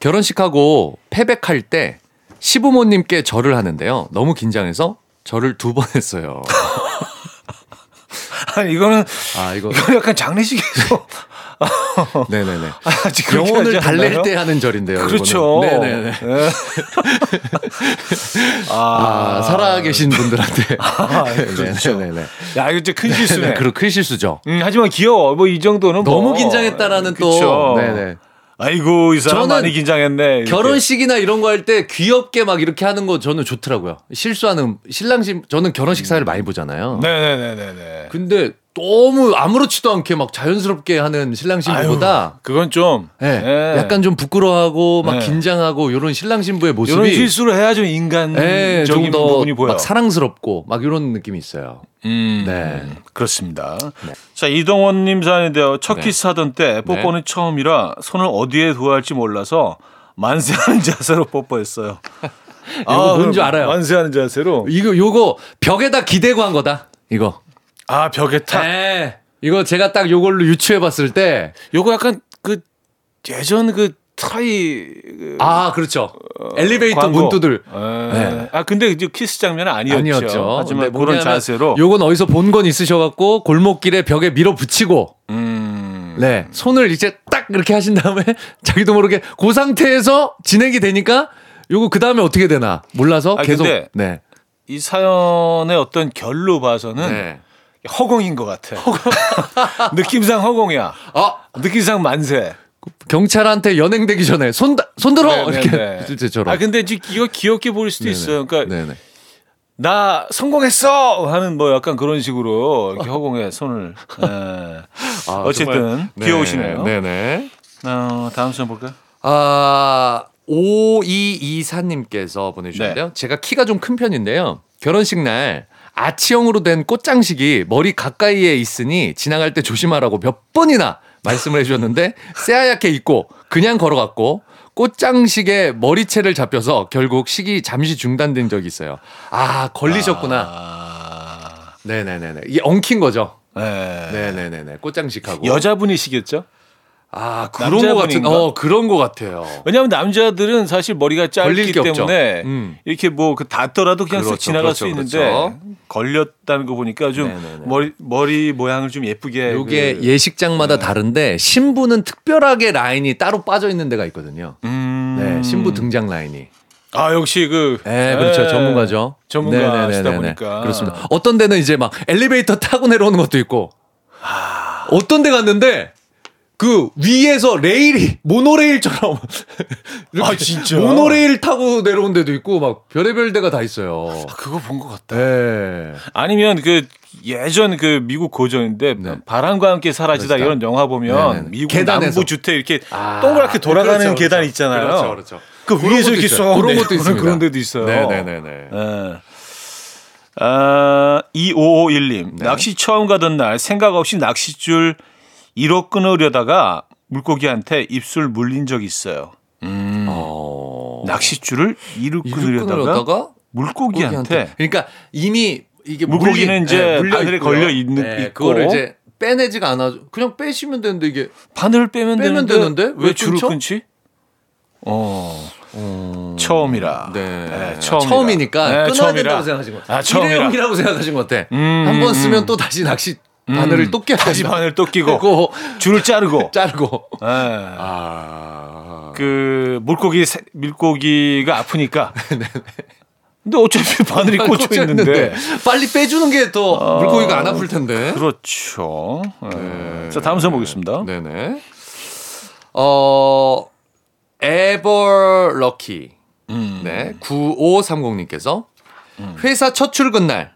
Speaker 4: 결혼식하고 패백할 때 시부모님께 절을 하는데요. 너무 긴장해서 절을 두 번 했어요. *laughs*
Speaker 1: 아니, 이거는
Speaker 4: 아, 이거.
Speaker 1: 이거 약간 장례식에서 *laughs*
Speaker 4: 네네네.
Speaker 1: 아직 그렇게
Speaker 4: 영혼을
Speaker 1: 하지 않나요?
Speaker 4: 달랠 때 하는 절인데요.
Speaker 1: 그렇죠.
Speaker 4: 이거는. 네네네.
Speaker 1: 네. *laughs*
Speaker 4: 아, 살아계신 분들한테.
Speaker 1: 아, 그렇죠.
Speaker 4: 네네네.
Speaker 1: 야, 이거 진짜 큰 실수네.
Speaker 4: 그리고 큰 실수죠.
Speaker 1: 음, 하지만 귀여워. 뭐 이 정도는
Speaker 4: 너무
Speaker 1: 뭐.
Speaker 4: 긴장했다라는
Speaker 1: 그쵸.
Speaker 4: 또. 네네.
Speaker 1: 아이고 이 사람 많이 긴장했네. 이렇게.
Speaker 4: 결혼식이나 이런 거 할 때 귀엽게 막 이렇게 하는 거 저는 좋더라고요. 실수하는 신랑 신 저는 결혼식 사회를 많이 보잖아요.
Speaker 1: 네네네네네.
Speaker 4: 근데 너무 아무렇지도 않게 막 자연스럽게 하는 신랑 신부보다
Speaker 1: 그건 좀
Speaker 4: 네,
Speaker 1: 예.
Speaker 4: 약간 좀 부끄러워하고 막
Speaker 1: 네.
Speaker 4: 긴장하고 이런 신랑 신부의
Speaker 1: 이런
Speaker 4: 모습이
Speaker 1: 실수를 해야 좀
Speaker 4: 네,
Speaker 1: 인간적인
Speaker 4: 좀더
Speaker 1: 부분이 보여.
Speaker 4: 막 사랑스럽고 막 이런 느낌이 있어요.
Speaker 1: 음,
Speaker 4: 네.
Speaker 1: 그렇습니다. 자 이동원 님 사연인데요. 첫
Speaker 4: 네.
Speaker 1: 키스하던 때 뽀뽀는 처음이라 손을 어디에 두어야 할지 몰라서 만세하는 *laughs* 자세로 뽀뽀했어요.
Speaker 4: 이거 뭔지 알아요.
Speaker 1: 만세하는 자세로.
Speaker 4: 이거 요거 벽에다 기대고 한 거다. 이거.
Speaker 1: 아 벽에 탁.
Speaker 4: 네. 이거 제가 딱 요걸로 유추해 봤을 때
Speaker 1: 요거 약간 그 예전 그 트라이 그
Speaker 4: 아, 그렇죠. 엘리베이터
Speaker 1: 광고.
Speaker 4: 문 두들.
Speaker 1: 에.
Speaker 4: 네.
Speaker 1: 아 근데 이제 키스 장면은 아니었죠.
Speaker 4: 아니었죠.
Speaker 1: 하지만 그런 자세로.
Speaker 4: 요건 어디서 본 건 있으셔갖고 골목길에 벽에 밀어 붙이고,
Speaker 1: 음.
Speaker 4: 네. 손을 이제 딱 이렇게 하신 다음에 *laughs* 자기도 모르게 그 상태에서 진행이 되니까 요거 그 다음에 어떻게 되나 몰라서
Speaker 1: 아,
Speaker 4: 계속
Speaker 1: 근데
Speaker 4: 네.
Speaker 1: 이 사연의 어떤 결로 봐서는
Speaker 4: 네.
Speaker 1: 허공인 것 같아. *laughs* 느낌상 허공이야.
Speaker 4: 아
Speaker 1: 느낌상 만세.
Speaker 4: 경찰한테 연행되기 전에 손 손들어
Speaker 1: 네, 네,
Speaker 4: 이렇게
Speaker 1: 네.
Speaker 4: 실제처럼.
Speaker 1: 아 근데 이거 귀엽게 보일 수도 있어요. 그러니까
Speaker 4: 네네.
Speaker 1: 나 성공했어 하는 뭐 약간 그런 식으로 이렇게 허공에 손을. 예.
Speaker 4: 아,
Speaker 1: 어쨌든
Speaker 4: 네,
Speaker 1: 귀여우시네요.
Speaker 4: 네네.
Speaker 1: 어, 다음 사연 볼까요?
Speaker 4: 아, 5224님께서 보내주셨는데요. 제가 키가 좀 큰 편인데요. 결혼식 날 아치형으로 된 꽃장식이 머리 가까이에 있으니 지나갈 때 조심하라고 몇 번이나 말씀을 해주셨는데 새하얗게 입고 그냥 걸어갔고 꽃장식에 머리채를 잡혀서 결국 식이 잠시 중단된 적이 있어요. 아, 걸리셨구나.
Speaker 1: 아,
Speaker 4: 네네네네. 이게 엉킨 거죠.
Speaker 1: 네.
Speaker 4: 네네네네. 꽃장식하고.
Speaker 1: 여자분이시겠죠?
Speaker 4: 아, 그런 거 같은? 어, 그런 거 같아요.
Speaker 1: 왜냐하면 남자들은 사실 머리가 짧기. 때문에
Speaker 4: 음.
Speaker 1: 이렇게 뭐 그 닿더라도 그냥 쓱
Speaker 4: 그렇죠,
Speaker 1: 지나갈 수
Speaker 4: 그렇죠,
Speaker 1: 있는데
Speaker 4: 그렇죠.
Speaker 1: 걸렸다는 거 보니까 좀
Speaker 4: 네네네.
Speaker 1: 머리 머리 모양을 좀 예쁘게
Speaker 4: 요게
Speaker 1: 그-
Speaker 4: 예식장마다 다른데 신부는 특별하게 라인이 따로 빠져 있는 데가 있거든요.
Speaker 1: 음.
Speaker 4: 네, 신부 등장 라인이.
Speaker 1: 아 역시 그
Speaker 4: 네, 그렇죠.
Speaker 1: 네.
Speaker 4: 전문가죠.
Speaker 1: 전문가시다
Speaker 4: 네네네네네.
Speaker 1: 보니까
Speaker 4: 그렇습니다. 어떤 데는 이제 막 엘리베이터 타고 내려오는 것도 있고. 어떤 데 갔는데 그 위에서 레일이 모노레일처럼 *laughs* 이렇게
Speaker 1: 아, 진짜?
Speaker 4: 모노레일 타고 내려온 데도 있고 막 별의별 데가 다 있어요.
Speaker 1: 그거 본 것 같다.
Speaker 4: 네.
Speaker 1: 아니면 그 예전 그 미국 고전인데
Speaker 4: 네.
Speaker 1: 바람과 함께 사라지다. 이런 영화 보면
Speaker 4: 네네네.
Speaker 1: 미국
Speaker 4: 계단에서.
Speaker 1: 남부 주택 이렇게
Speaker 4: 아,
Speaker 1: 동그랗게 돌아가는
Speaker 4: 그렇죠,
Speaker 1: 계단
Speaker 4: 그렇죠.
Speaker 1: 있잖아요.
Speaker 4: 그렇죠, 그렇죠.
Speaker 1: 그 위에서 이렇게
Speaker 4: 있어요.
Speaker 1: 쏙
Speaker 4: 그런 것도 있습니다.
Speaker 1: 그런 데도 있어요.
Speaker 4: 네네네네.
Speaker 1: 예. 아, 2551님.
Speaker 4: 네.
Speaker 1: 낚시 처음 가던 날 생각 없이 낚싯줄 1호 끊으려다가 물고기한테 입술 물린 적이 있어요.
Speaker 4: 어.
Speaker 1: 낚싯줄을 2로
Speaker 4: 이륙
Speaker 1: 끊으려다가
Speaker 4: 끊으려다가
Speaker 1: 물고기한테
Speaker 4: 그러니까 이미 이게
Speaker 1: 물고기는
Speaker 4: 물린-
Speaker 1: 이제
Speaker 4: 네, 물려
Speaker 1: 바늘에. 걸려 있는-
Speaker 4: 네,
Speaker 1: 있고.
Speaker 4: 그거를 이제 빼내지가 않아 그냥 빼시면 되는데 이게
Speaker 1: 바늘을 빼면,
Speaker 4: 빼면
Speaker 1: 되는데,
Speaker 4: 되는데 왜
Speaker 1: 왜 줄을? 끊지? 어. 처음이라.
Speaker 4: 네,
Speaker 1: 네,
Speaker 4: 처음이라. 니까
Speaker 1: 네,
Speaker 4: 끊어야
Speaker 1: 처음이라.
Speaker 4: 된다고 생각하신 거.
Speaker 1: 아, 처음이라.
Speaker 4: 일회용이라고 생각하신 것 같아.
Speaker 1: 음,
Speaker 4: 한번 쓰면
Speaker 1: 음.
Speaker 4: 또 다시 낚시 바늘을 또 껴야
Speaker 1: 다시. 바늘 또 끼고 줄을 자르고. *laughs*
Speaker 4: 자르고.
Speaker 1: 예.
Speaker 4: 아.
Speaker 1: 그 물고기 새- 물고기가 아프니까. *laughs* 근데 어차피 바늘이 꽂혀 있는데.
Speaker 4: 빨리 빼주는 게더 물고기가 안 아플 텐데.
Speaker 1: 그렇죠. 예.
Speaker 4: 네.
Speaker 1: 자 다음 선 보 겠습니다.
Speaker 4: 네네. 어, 에버 럭키.
Speaker 1: 음.
Speaker 4: 네. 9530님께서 회사 첫 출근 날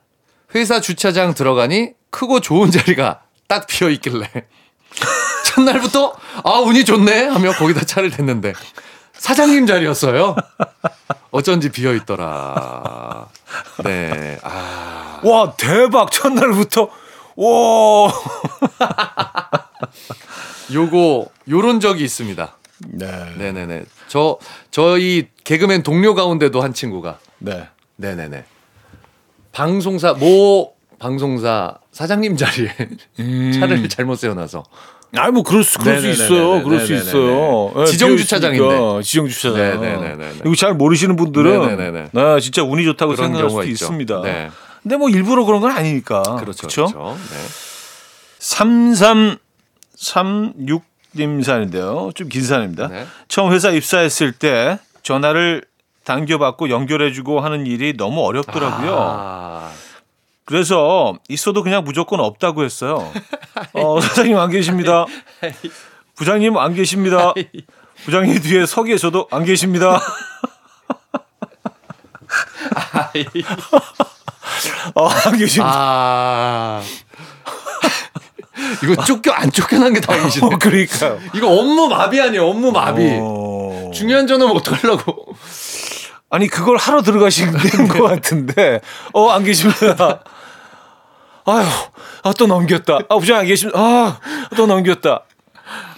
Speaker 4: 회사 주차장 들어가니 크고 좋은 자리가 딱 비어 있길래 *laughs* 첫날부터 아 운이 좋네 하며 거기다 차를 댔는데 사장님 자리였어요. 어쩐지 비어 있더라. 네. 아.
Speaker 1: 와 대박 첫날부터 와. *laughs*
Speaker 4: 요거 요런 적이 있습니다.
Speaker 1: 네.
Speaker 4: 네네네. 저 저희 개그맨 동료 가운데도 한 친구가
Speaker 1: 네.
Speaker 4: 네네네. 방송사 모 방송사 사장님 자리에 *laughs* 차를 잘못 세워놔서
Speaker 1: 아니 뭐 그럴 수 그럴 수
Speaker 4: 네네네네네.
Speaker 1: 있어요. 그럴 수
Speaker 4: 네네네네.
Speaker 1: 있어요. 예,
Speaker 4: 지정
Speaker 1: 비어
Speaker 4: 주차장인데.
Speaker 1: 지정 주차장.
Speaker 4: 네네네네네.
Speaker 1: 이거 잘 모르시는 분들은
Speaker 4: 네네네네.
Speaker 1: 나 진짜 운이 좋다고 생각할 수도
Speaker 4: 있죠.
Speaker 1: 있습니다.
Speaker 4: 네.
Speaker 1: 근데 뭐 일부러 그런 건 아니니까.
Speaker 4: 그렇죠.
Speaker 1: 그렇죠.
Speaker 4: 그렇죠. 네.
Speaker 1: 3336님 사연인데요. 좀 긴 사연입니다.
Speaker 4: 네.
Speaker 1: 처음 회사 입사했을 때 전화를 당겨받고 연결해주고 하는 일이 너무 어렵더라고요.
Speaker 4: 아,
Speaker 1: 그래서 있어도 그냥 무조건 없다고 했어요. 어, 사장님 안 계십니다. 부장님 안 계십니다. 부장님 뒤에 서 계셔도 안 계십니다. 어, 안 계십니다.
Speaker 4: 아. 이거 쫓겨 안 쫓겨난 게 다행이시네.
Speaker 1: 어, 그러니까요.
Speaker 4: 이거 업무 마비 아니에요. 업무 마비.
Speaker 1: 어.
Speaker 4: 중요한 전화면 어떡하려고.
Speaker 1: 아니 그걸 하러 들어가신 *laughs* 것 같은데 어 안 계십니다. 아유, 아 또 넘겼다. 아 부장 안 계십니다. 아또 넘겼다.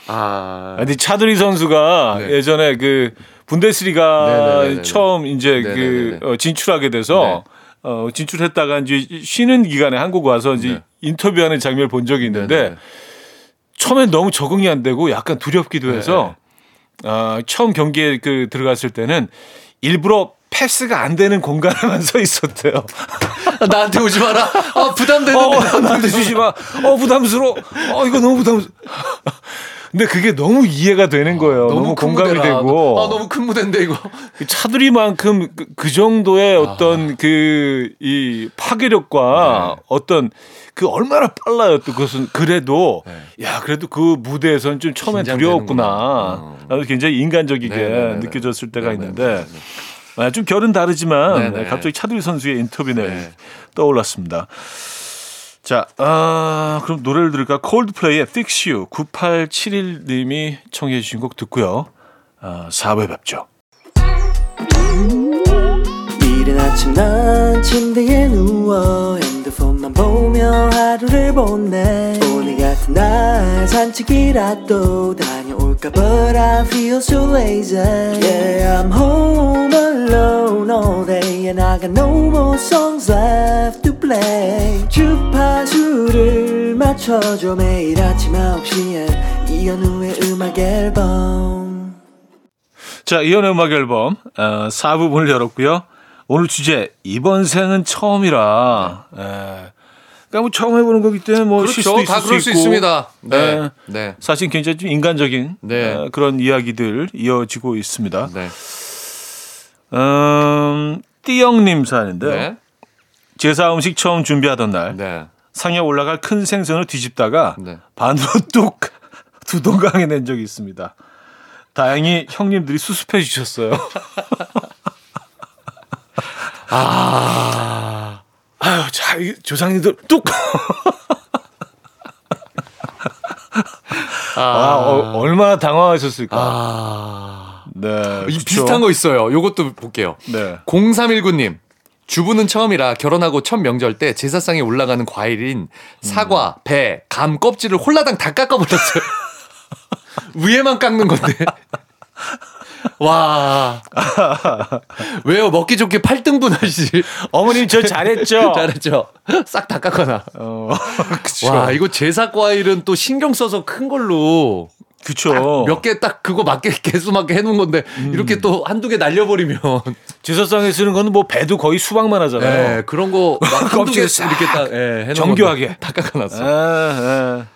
Speaker 4: 아.
Speaker 1: 아니 차두리 선수가
Speaker 4: 네.
Speaker 1: 예전에 그 분데스리가. 처음 이제
Speaker 4: 네네네네.
Speaker 1: 그 어, 진출하게 돼서
Speaker 4: 네.
Speaker 1: 어, 진출했다가 이제 쉬는 기간에 한국 와서 이제
Speaker 4: 네.
Speaker 1: 인터뷰하는 장면을 본 적이 있는데
Speaker 4: 네네네.
Speaker 1: 처음엔 너무 적응이 안 되고 약간 두렵기도
Speaker 4: 네.
Speaker 1: 해서 아, 처음 경기에 그 들어갔을 때는 일부러 패스가 안 되는 공간에만 서 있었대요.
Speaker 4: 아, 나한테 오지 마라. 아, 부담되는데.
Speaker 1: 어, 나한테 주지 마. 어, 부담스러워. 어, 이거 너무 부담스러워. 근데 그게 너무 이해가 되는 거예요. 너무,
Speaker 4: 큰
Speaker 1: 공감이
Speaker 4: 무대라.
Speaker 1: 되고.
Speaker 4: 아 너무 큰 무대인데 이거.
Speaker 1: 그 차두리만큼 그, 그 정도의
Speaker 4: 아.
Speaker 1: 어떤 그이 파괴력과
Speaker 4: 네.
Speaker 1: 어떤 그 얼마나 빨라요. 또 그것은 그래도 야 그래도 그 무대에서는 좀 처음엔
Speaker 4: 네.
Speaker 1: 두려웠구나.
Speaker 4: 어.
Speaker 1: 나도 굉장히 인간적이게
Speaker 4: 네네네네.
Speaker 1: 느껴졌을 때가
Speaker 4: 네네네.
Speaker 1: 있는데 아, 좀 결은 다르지만
Speaker 4: 네네.
Speaker 1: 갑자기 차두리 선수의 인터뷰네
Speaker 4: 네.
Speaker 1: 떠올랐습니다. 자, 아, 그럼 노래를 들을까? 콜드플레이의 Fix You 9871님이 청해 주신 곡 듣고요. 아, 4부에 뵙죠.
Speaker 5: 이른 아침 난 침대에 누워 핸드폰만 보며 하루를 보내 오늘 같은 날 산책이라도 다녀올까 But I feel so lazy Yeah I'm home alone all day And I got no more songs left play 주파수를 맞춰줘 매일 아침 9시에 이현우의 음악 앨범
Speaker 1: 자, 이연의 음악 앨범 어, 4부 문을 열었고요. 오늘 주제 이번 생은 처음이라. 예. 그러니까 뭐 처음 해보는 거기 때문에 뭐 실수도
Speaker 4: 그렇죠. 다
Speaker 1: 있을
Speaker 4: 그럴 수수
Speaker 1: 있고.
Speaker 4: 있습니다. 네.
Speaker 1: 네.
Speaker 4: 네.
Speaker 1: 사실 굉장히 좀 인간적인
Speaker 4: 네.
Speaker 1: 어, 그런 이야기들 이어지고 있습니다.
Speaker 4: 네.
Speaker 1: 음, 띠영님 사연인데요.
Speaker 4: 네.
Speaker 1: 제사 음식 처음 준비하던 날
Speaker 4: 네.
Speaker 1: 상에 올라갈 큰 생선을 뒤집다가
Speaker 4: 네.
Speaker 1: 반으로 *laughs* 뚝 두동강에 낸 적이 있습니다. 다행히 형님들이 수습해 주셨어요. *laughs* 아, 아유, 자, 이 조상님들 뚝. 아, 어, 얼마나 당황하셨을까.
Speaker 4: 아.
Speaker 1: 네?
Speaker 4: 비슷한 거 있어요. 요것도 볼게요.
Speaker 1: 네.
Speaker 4: 0319님. 주부는 처음이라 결혼하고 첫 명절 때 제사상에 올라가는 과일인 사과, 배, 감 껍질을 홀라당 다 깎아버렸어요. *laughs* 위에만 깎는 건데. *laughs* 와. 왜요? 먹기 좋게 8등분 하시지.
Speaker 1: 어머님 저 잘했죠. *laughs*
Speaker 4: 잘했죠. 싹 다 깎아놔.
Speaker 1: 어.
Speaker 4: 와, 이거 제사 과일은 또 신경 써서 큰 걸로
Speaker 1: 그쵸.
Speaker 4: 몇 개 딱 그거 맞게 *laughs* 개수 맞게 해놓은 건데 이렇게 또 한두 개 날려버리면 *laughs*
Speaker 1: 제사상에 쓰는 거는 뭐 배도 거의 수박만 하잖아요.
Speaker 4: 네, 그런 거 *laughs* 막 한두 개 이렇게 딱 예, 해놓은
Speaker 1: 정교하게.
Speaker 4: 다 깎아놨어.
Speaker 1: 아, 아.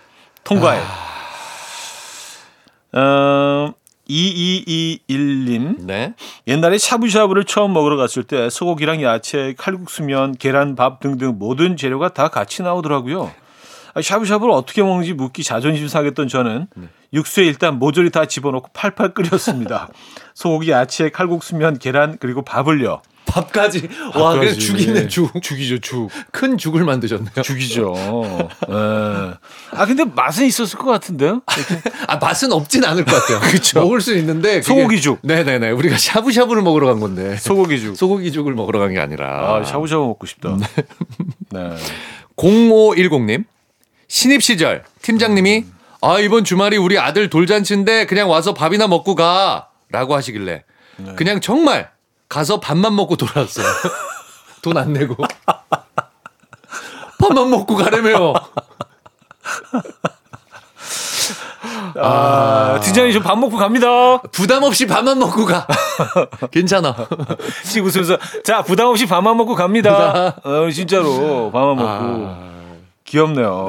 Speaker 1: 통과해. 어, 2221님.
Speaker 4: 네.
Speaker 1: 옛날에 샤브샤브를 처음 먹으러 갔을 때 소고기랑 야채, 칼국수면, 계란, 밥 등등 모든 재료가 다 같이 나오더라고요. 아, 샤브샤브를 어떻게 먹는지 묻기 자존심 상했던 저는
Speaker 4: 네.
Speaker 1: 육수에 일단 모조리 다 집어넣고 팔팔 끓였습니다. *laughs* 소고기, 야채, 칼국수면, 계란 그리고 밥을요.
Speaker 4: 밥까지. 와,
Speaker 1: 밥까지.
Speaker 4: 죽이네, 죽.
Speaker 1: 죽이죠, 죽.
Speaker 4: 큰 죽을 만드셨네요.
Speaker 1: 죽이죠. 예. *laughs* 아 근데 맛은 있었을 것 같은데요?
Speaker 4: 아, 맛은 없진 않을 것 같아요. *laughs*
Speaker 1: 그쵸.
Speaker 4: 먹을 수 있는데. 그게-
Speaker 1: 소고기 죽.
Speaker 4: 네네네. 우리가 샤브샤브를 먹으러 간 건데.
Speaker 1: 소고기 죽.
Speaker 4: 소고기 죽을 먹으러 간 게 아니라.
Speaker 1: 아 샤브샤브 먹고 싶다. 네.
Speaker 4: 0510님 신입 시절 팀장님이 아 이번 주말이 우리 아들 돌잔치인데 그냥 와서 밥이나 먹고 가라고 하시길래 그냥 정말 가서 밥만 먹고 돌아왔어요. *laughs* 돈 안 내고 밥만 먹고 가려며요.
Speaker 1: 아, 팀장님 저밥 먹고 갑니다.
Speaker 4: 부담 없이 밥만 먹고 가. *laughs* 괜찮아.
Speaker 1: 지금 웃으면서 자 부담 없이 밥만 먹고 갑니다. 어, 진짜로 밥만 먹고 귀엽네요.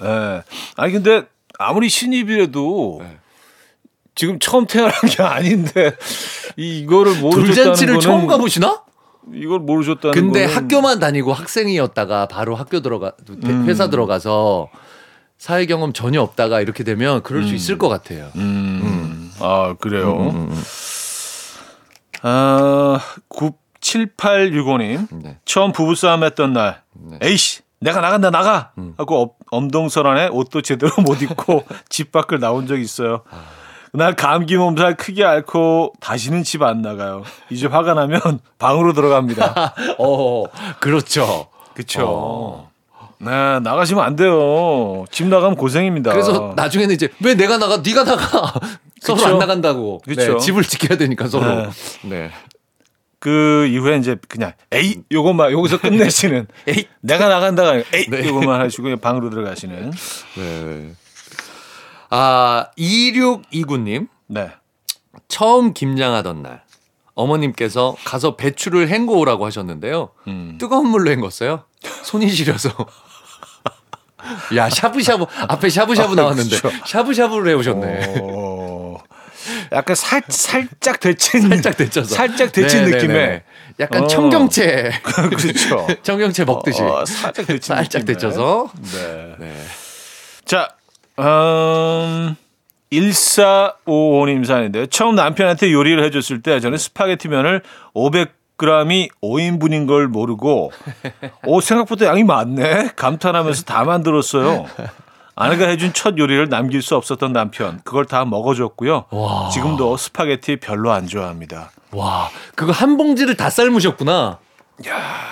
Speaker 1: 네. 아니 근데 아무리 신입이라도
Speaker 4: 네.
Speaker 1: 지금 처음 태어난 게 아닌데 이- 이거를 모르셨다는
Speaker 4: 돌잔치를
Speaker 1: 거는
Speaker 4: 처음 가보시나?
Speaker 1: 이걸 모르셨다는
Speaker 4: 근데
Speaker 1: 거는
Speaker 4: 학교만 다니고 학생이었다가 바로 학교 들어가 회사 들어가서 사회 경험 전혀 없다가 이렇게 되면 그럴 수 있을 것 같아요.
Speaker 1: 음. 아 그래요.
Speaker 4: 음,
Speaker 1: 아 97865님
Speaker 4: 네.
Speaker 1: 처음 부부싸움 했던 날 에이씨 내가 나간다 나가
Speaker 4: 음.
Speaker 1: 하고 엄- 엄동설 안에 옷도 제대로 못 입고 *laughs* 집 밖을 나온 적이 있어요. 그날 감기 몸살 크게 앓고 다시는 집 안 나가요. 이제 화가 나면 *laughs* 방으로 들어갑니다. *laughs*
Speaker 4: 어, 그렇죠.
Speaker 1: 그렇죠. 네 나가시면 안 돼요. 집 나가면 고생입니다.
Speaker 4: 그래서 나중에는 이제 왜 내가 나가, 네가 나가. 서로
Speaker 1: 그쵸.
Speaker 4: 안 나간다고.
Speaker 1: 그쵸.
Speaker 4: 네, 집을 지켜야 되니까 서로.
Speaker 1: 네.
Speaker 4: 네.
Speaker 1: 그 이후에 이제 그냥 에이 요것만 여기서 끝내시는 *laughs*
Speaker 4: 에이.
Speaker 1: 내가 나간다가 에이
Speaker 4: 네.
Speaker 1: 요것만 하시고 방으로 들어가시는
Speaker 4: 네. 아, 2629님.
Speaker 1: 네.
Speaker 4: 처음 김장하던 날 어머님께서 가서 배추를 헹궈 오라고 하셨는데요.
Speaker 1: 음.
Speaker 4: 뜨거운 물로 헹궜어요. 손이 시려서 야 샤브샤브 앞에 샤브샤브 나왔는데
Speaker 1: 그렇죠.
Speaker 4: 샤브샤브를 해오셨네.
Speaker 1: 어, 약간 살, 살짝 데친 *laughs*
Speaker 4: 살짝 데쳐서.
Speaker 1: 살짝 데친
Speaker 4: 네네네.
Speaker 1: 느낌의
Speaker 4: 약간
Speaker 1: 어.
Speaker 4: 청경채 *laughs*
Speaker 1: 그렇죠. *laughs*
Speaker 4: 청경채 먹듯이
Speaker 1: 어, 살짝 데친
Speaker 4: 살짝. 데쳐서.
Speaker 1: 네.
Speaker 4: 네.
Speaker 1: 자, 음, 1455님 사연인데요. 처음 남편한테 요리를 해줬을 때 저는 스파게티 면을 500g이 5인분인 걸 모르고 오 생각보다 양이 많네 감탄하면서 다 만들었어요. 아내가 해준 첫 요리를 남길 수 없었던 남편 그걸 다 먹어줬고요.
Speaker 4: 와.
Speaker 1: 지금도 스파게티 별로 안 좋아합니다.
Speaker 4: 와 그거 한 봉지를 다 삶으셨구나.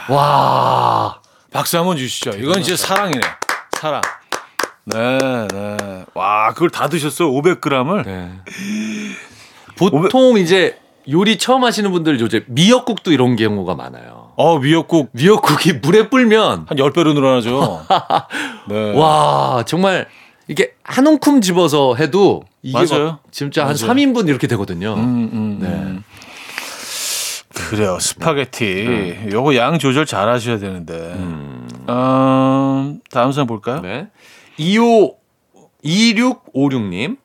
Speaker 4: 와.
Speaker 1: 박수 한번 주시죠. 이건 진짜 사랑이네. 사랑. 네, 네. 와, 그걸 다 드셨어요? 500g을?
Speaker 4: 네. 보통 이제 요리 처음 하시는 분들 요새 미역국도 이런 경우가 많아요.
Speaker 1: 어, 미역국
Speaker 4: 미역국이 물에 불면
Speaker 1: 한 10배로 늘어나죠. *laughs* 네.
Speaker 4: 와 정말 이게 한 움큼 집어서 해도 이게
Speaker 1: 맞아요.
Speaker 4: 막 진짜 한
Speaker 1: 맞아요.
Speaker 4: 3인분 이렇게 되거든요.
Speaker 1: 음, 음,
Speaker 4: 네.
Speaker 1: 음. 그래요. 스파게티. 요거 양 조절 잘 하셔야 되는데.
Speaker 4: 음.
Speaker 1: 음, 다음 사연 볼까요?
Speaker 4: 네. 25 2656님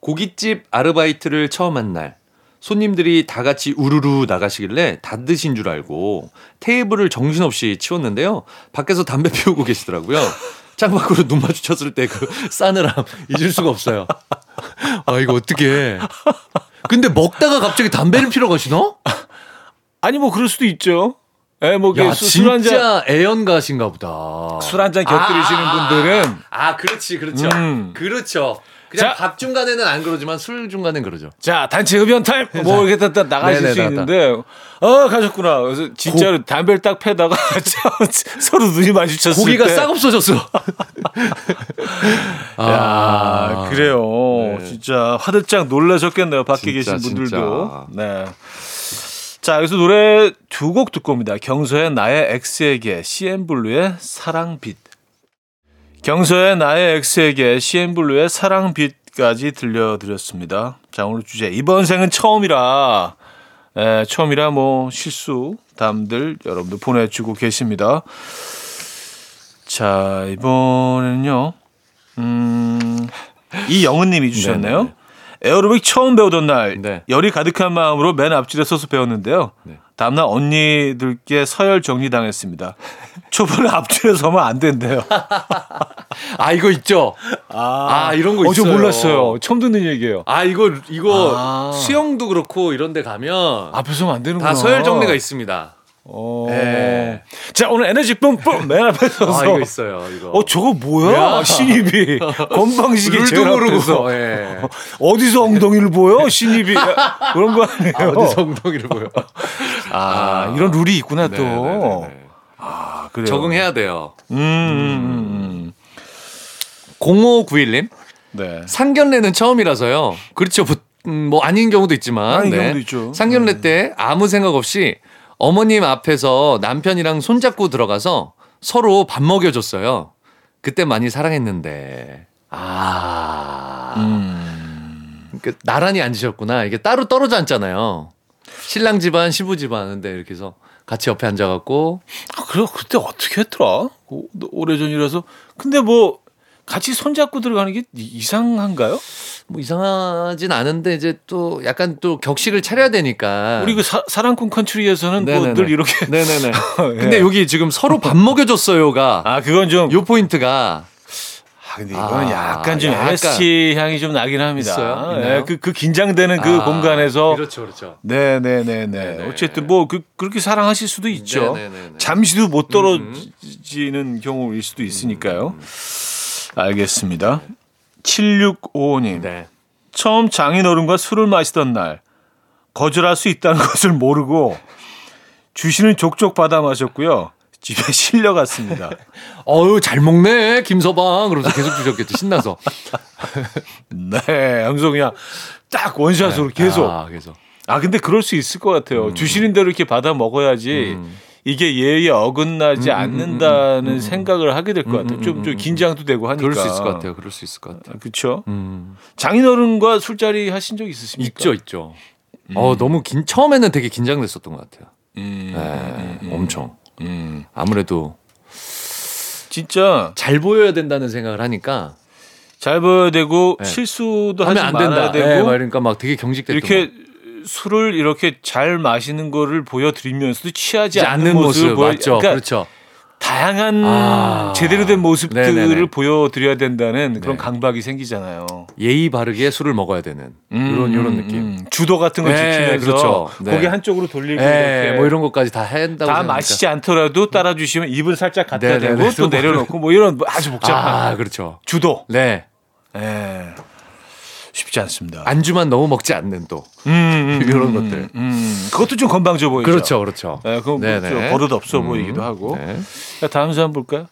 Speaker 4: 고깃집 아르바이트를 처음 한 날 손님들이 다 같이 우르르 나가시길래 다 드신 줄 알고 테이블을 정신없이 치웠는데요. 밖에서 담배 피우고 계시더라고요. 창밖으로 눈 마주쳤을 때 그 싸늘함 잊을 수가 없어요. 아 이거 어떻게? 근데 먹다가 갑자기 담배를 피러 가시나?
Speaker 1: 아니, 뭐, 그럴 수도 있죠. 예, 뭐,
Speaker 4: 야
Speaker 1: 술 한 잔,
Speaker 4: 진짜 애연가신가 보다.
Speaker 1: 술 한잔 곁들이시는
Speaker 4: 아,
Speaker 1: 분들은
Speaker 4: 아 그렇지 그렇죠
Speaker 1: 음.
Speaker 4: 그렇죠 그냥
Speaker 1: 자.
Speaker 4: 밥 중간에는 안 그러지만 술 중간엔 그러죠
Speaker 1: 자, 단체 흡연 타임! 뭐, 이렇게 딱, 딱 나가실
Speaker 4: 네네,
Speaker 1: 수
Speaker 4: 나갔다.
Speaker 1: 있는데, 어, 가셨구나. 그래서 진짜로 담배를 딱 패다가 *laughs* 서로 눈이 마주쳤을
Speaker 4: 고기가
Speaker 1: 때.
Speaker 4: 싹 없어졌어 *laughs*
Speaker 1: 야, 그래요.
Speaker 4: 네.
Speaker 1: 진짜 화들짝 놀라셨겠네요. 밖에
Speaker 4: 진짜,
Speaker 1: 계신 분들도.
Speaker 4: 진짜.
Speaker 1: 네. 자, 여기서 노래 두 곡 듣고 옵니다. 경서의 나의 X에게, CN블루의 사랑빛. 경서의 나의 X에게, CN블루의 사랑빛까지 들려드렸습니다. 자, 오늘 주제. 이번 생은 처음이라, 에, 처음이라 뭐 실수, 담들 여러분들 보내주고 계십니다. 자, 이번에는요. 음, 이영은 님이 주셨네요.
Speaker 4: 네네.
Speaker 1: 에어로빅 처음 배우던 날
Speaker 4: 네.
Speaker 1: 열이 가득한 마음으로 맨 앞줄에 서서 배웠는데요.
Speaker 4: 네.
Speaker 1: 다음날 언니들께 서열 정리당했습니다. *laughs* 초반에 앞줄에 서면 안 된대요. *laughs*
Speaker 4: 아 이거 있죠 아, 이런 거
Speaker 1: 어, 저
Speaker 4: 있어요.
Speaker 1: 몰랐어요. 처음 듣는 얘기예요.
Speaker 4: 아 이거 이거
Speaker 1: 아.
Speaker 4: 수영도 그렇고 이런 데 가면
Speaker 1: 앞에 서면 안 되는구나.
Speaker 4: 다 서열 정리가 있습니다
Speaker 1: 어.
Speaker 4: 네.
Speaker 1: 자, 오늘 에너지 뿜뿜 맨 앞에 서서.
Speaker 4: 아 이거 있어요 이거
Speaker 1: 어, 저거 뭐야?
Speaker 4: 야. *laughs*
Speaker 1: 신입이. *laughs* 건방지게
Speaker 4: 룰도
Speaker 1: 제일
Speaker 4: 모르고
Speaker 1: 앞에서.
Speaker 4: 예. *laughs*
Speaker 1: 어디서 엉덩이를 보여? 신입이. 그런 거 아니에요?
Speaker 4: 어디서 엉덩이를 보여
Speaker 1: 아, 이런 룰이 있구나 또.
Speaker 4: 네네네네.
Speaker 1: 아, 그래요.
Speaker 4: 적응해야 돼요
Speaker 1: 음, 음, 음.
Speaker 4: 0591님
Speaker 1: 네.
Speaker 4: 상견례는 처음이라서요. 그렇죠. 부- 음, 뭐 아닌 경우도 있지만
Speaker 1: 아닌 경우도 있죠.
Speaker 4: 상견례 때 아무 생각 없이 어머님 앞에서 남편이랑 손잡고 들어가서 서로 밥 먹여줬어요. 그때 많이 사랑했는데 아
Speaker 1: 음.
Speaker 4: 그러니까 나란히 앉으셨구나. 이게 따로 떨어져 앉잖아요. 신랑 집안, 시부 집안 근데 이렇게 해서 같이 옆에 앉아갖고
Speaker 1: 아, 그래, 그때 어떻게 했더라? 오, 오래전이라서. 근데 뭐, 같이 손잡고 들어가는 게 이- 이상한가요?
Speaker 4: 뭐 이상하진 않은데 이제 또 약간 또 격식을 차려야 되니까
Speaker 1: 우리 그 사, 사랑꾼 country에서는 뭐. 늘 이렇게.
Speaker 4: 네네네. *laughs*
Speaker 1: 예.
Speaker 4: 근데 여기 지금 서로 밥 먹여줬어요가
Speaker 1: 아, 그건 좀.
Speaker 4: 요 포인트가
Speaker 1: 아, 근데 이거는
Speaker 4: 아,
Speaker 1: 약간 좀
Speaker 4: 약간.
Speaker 1: MSG 향이 좀 나긴 합니다. 예,
Speaker 4: 있나요?
Speaker 1: 그, 그 긴장되는 그
Speaker 4: 아,
Speaker 1: 공간에서.
Speaker 4: 그렇죠, 그렇죠.
Speaker 1: 네네네네.
Speaker 4: 네네.
Speaker 1: 어쨌든 뭐, 그, 그렇게 사랑하실 수도 있죠.
Speaker 4: 네네네네.
Speaker 1: 잠시도 못 떨어지는 경우일 수도 있으니까요. 알겠습니다. 7655님.
Speaker 4: 네.
Speaker 1: 처음 장인어른과 술을 마시던 날 거절할 수 있다는 *laughs* 것을 모르고 주시는 족족 받아 마셨고요. 집에 *laughs* 실려갔습니다. *laughs*
Speaker 4: 어유 잘 먹네 김서방 그러면서 계속 주셨겠죠 신나서
Speaker 1: 네, 그냥 딱 원샷으로 계속.
Speaker 4: 아, 계속
Speaker 1: 아 근데 그럴 수 있을 것 같아요. 주시는 대로 이렇게 받아 먹어야지
Speaker 4: 음.
Speaker 1: 이게 예의에 어긋나지 않는다는 생각을 하게 될 것 같아요. 좀, 좀 긴장도 되고 하니까.
Speaker 4: 그럴 수 있을 것 같아요 그럴 수 있을 것 같아요
Speaker 1: 그렇죠.
Speaker 4: 음.
Speaker 1: 장인어른과 술자리 하신 적 있으십니까?
Speaker 4: 있죠 있죠 어 너무 긴 처음에는 되게 긴장됐었던 것 같아요
Speaker 1: 음,
Speaker 4: 네, 엄청
Speaker 1: 음.
Speaker 4: 아무래도
Speaker 1: 진짜
Speaker 4: 잘 보여야 된다는 생각을 하니까
Speaker 1: 잘 보여야 되고
Speaker 4: 네.
Speaker 1: 실수도 하지
Speaker 4: 하면 안 된다.
Speaker 1: 되고
Speaker 4: 예, 막 그러니까 막 되게 경직됐던
Speaker 1: 이렇게 술을 이렇게 잘 마시는 거를 보여드리면서도 취하지 않는, 모습을
Speaker 4: 모습
Speaker 1: 보여
Speaker 4: 맞죠.
Speaker 1: 그러니까
Speaker 4: 그렇죠.
Speaker 1: 다양한
Speaker 4: 아.
Speaker 1: 제대로 된 모습들을
Speaker 4: 네네네.
Speaker 1: 보여드려야 된다는 그런
Speaker 4: 네.
Speaker 1: 강박이 생기잖아요.
Speaker 4: 예의 바르게 술을 먹어야 되는 이런 이런 느낌.
Speaker 1: 음, 주도 같은 거
Speaker 4: 네,
Speaker 1: 지키면서
Speaker 4: 그렇죠. 네.
Speaker 1: 고개 한쪽으로 돌리고
Speaker 4: 예,
Speaker 1: 이렇게
Speaker 4: 뭐 이런 것까지 다 한다고
Speaker 1: 다
Speaker 4: 생각하니까.
Speaker 1: 마시지 않더라도 따라주시면 입은 살짝 갖다. 대고 또 내려놓고 뭐 이런 아주 복잡한
Speaker 4: 아, 그렇죠.
Speaker 1: 주도.
Speaker 4: 네.
Speaker 1: 예. 쉽지 않습니다.
Speaker 4: 안주만 너무 먹지 않는 또
Speaker 1: 음, 음, *laughs*
Speaker 4: 이런
Speaker 1: 음,
Speaker 4: 것들.
Speaker 1: 음, 그것도 좀 건방져 보이죠.
Speaker 4: 그렇죠, 그렇죠.
Speaker 1: 네, 그거
Speaker 4: 네네.
Speaker 1: 좀 버릇 없어
Speaker 4: 음,
Speaker 1: 보이기도 하고.
Speaker 4: 네.
Speaker 1: 자, 다음 사람 볼까요?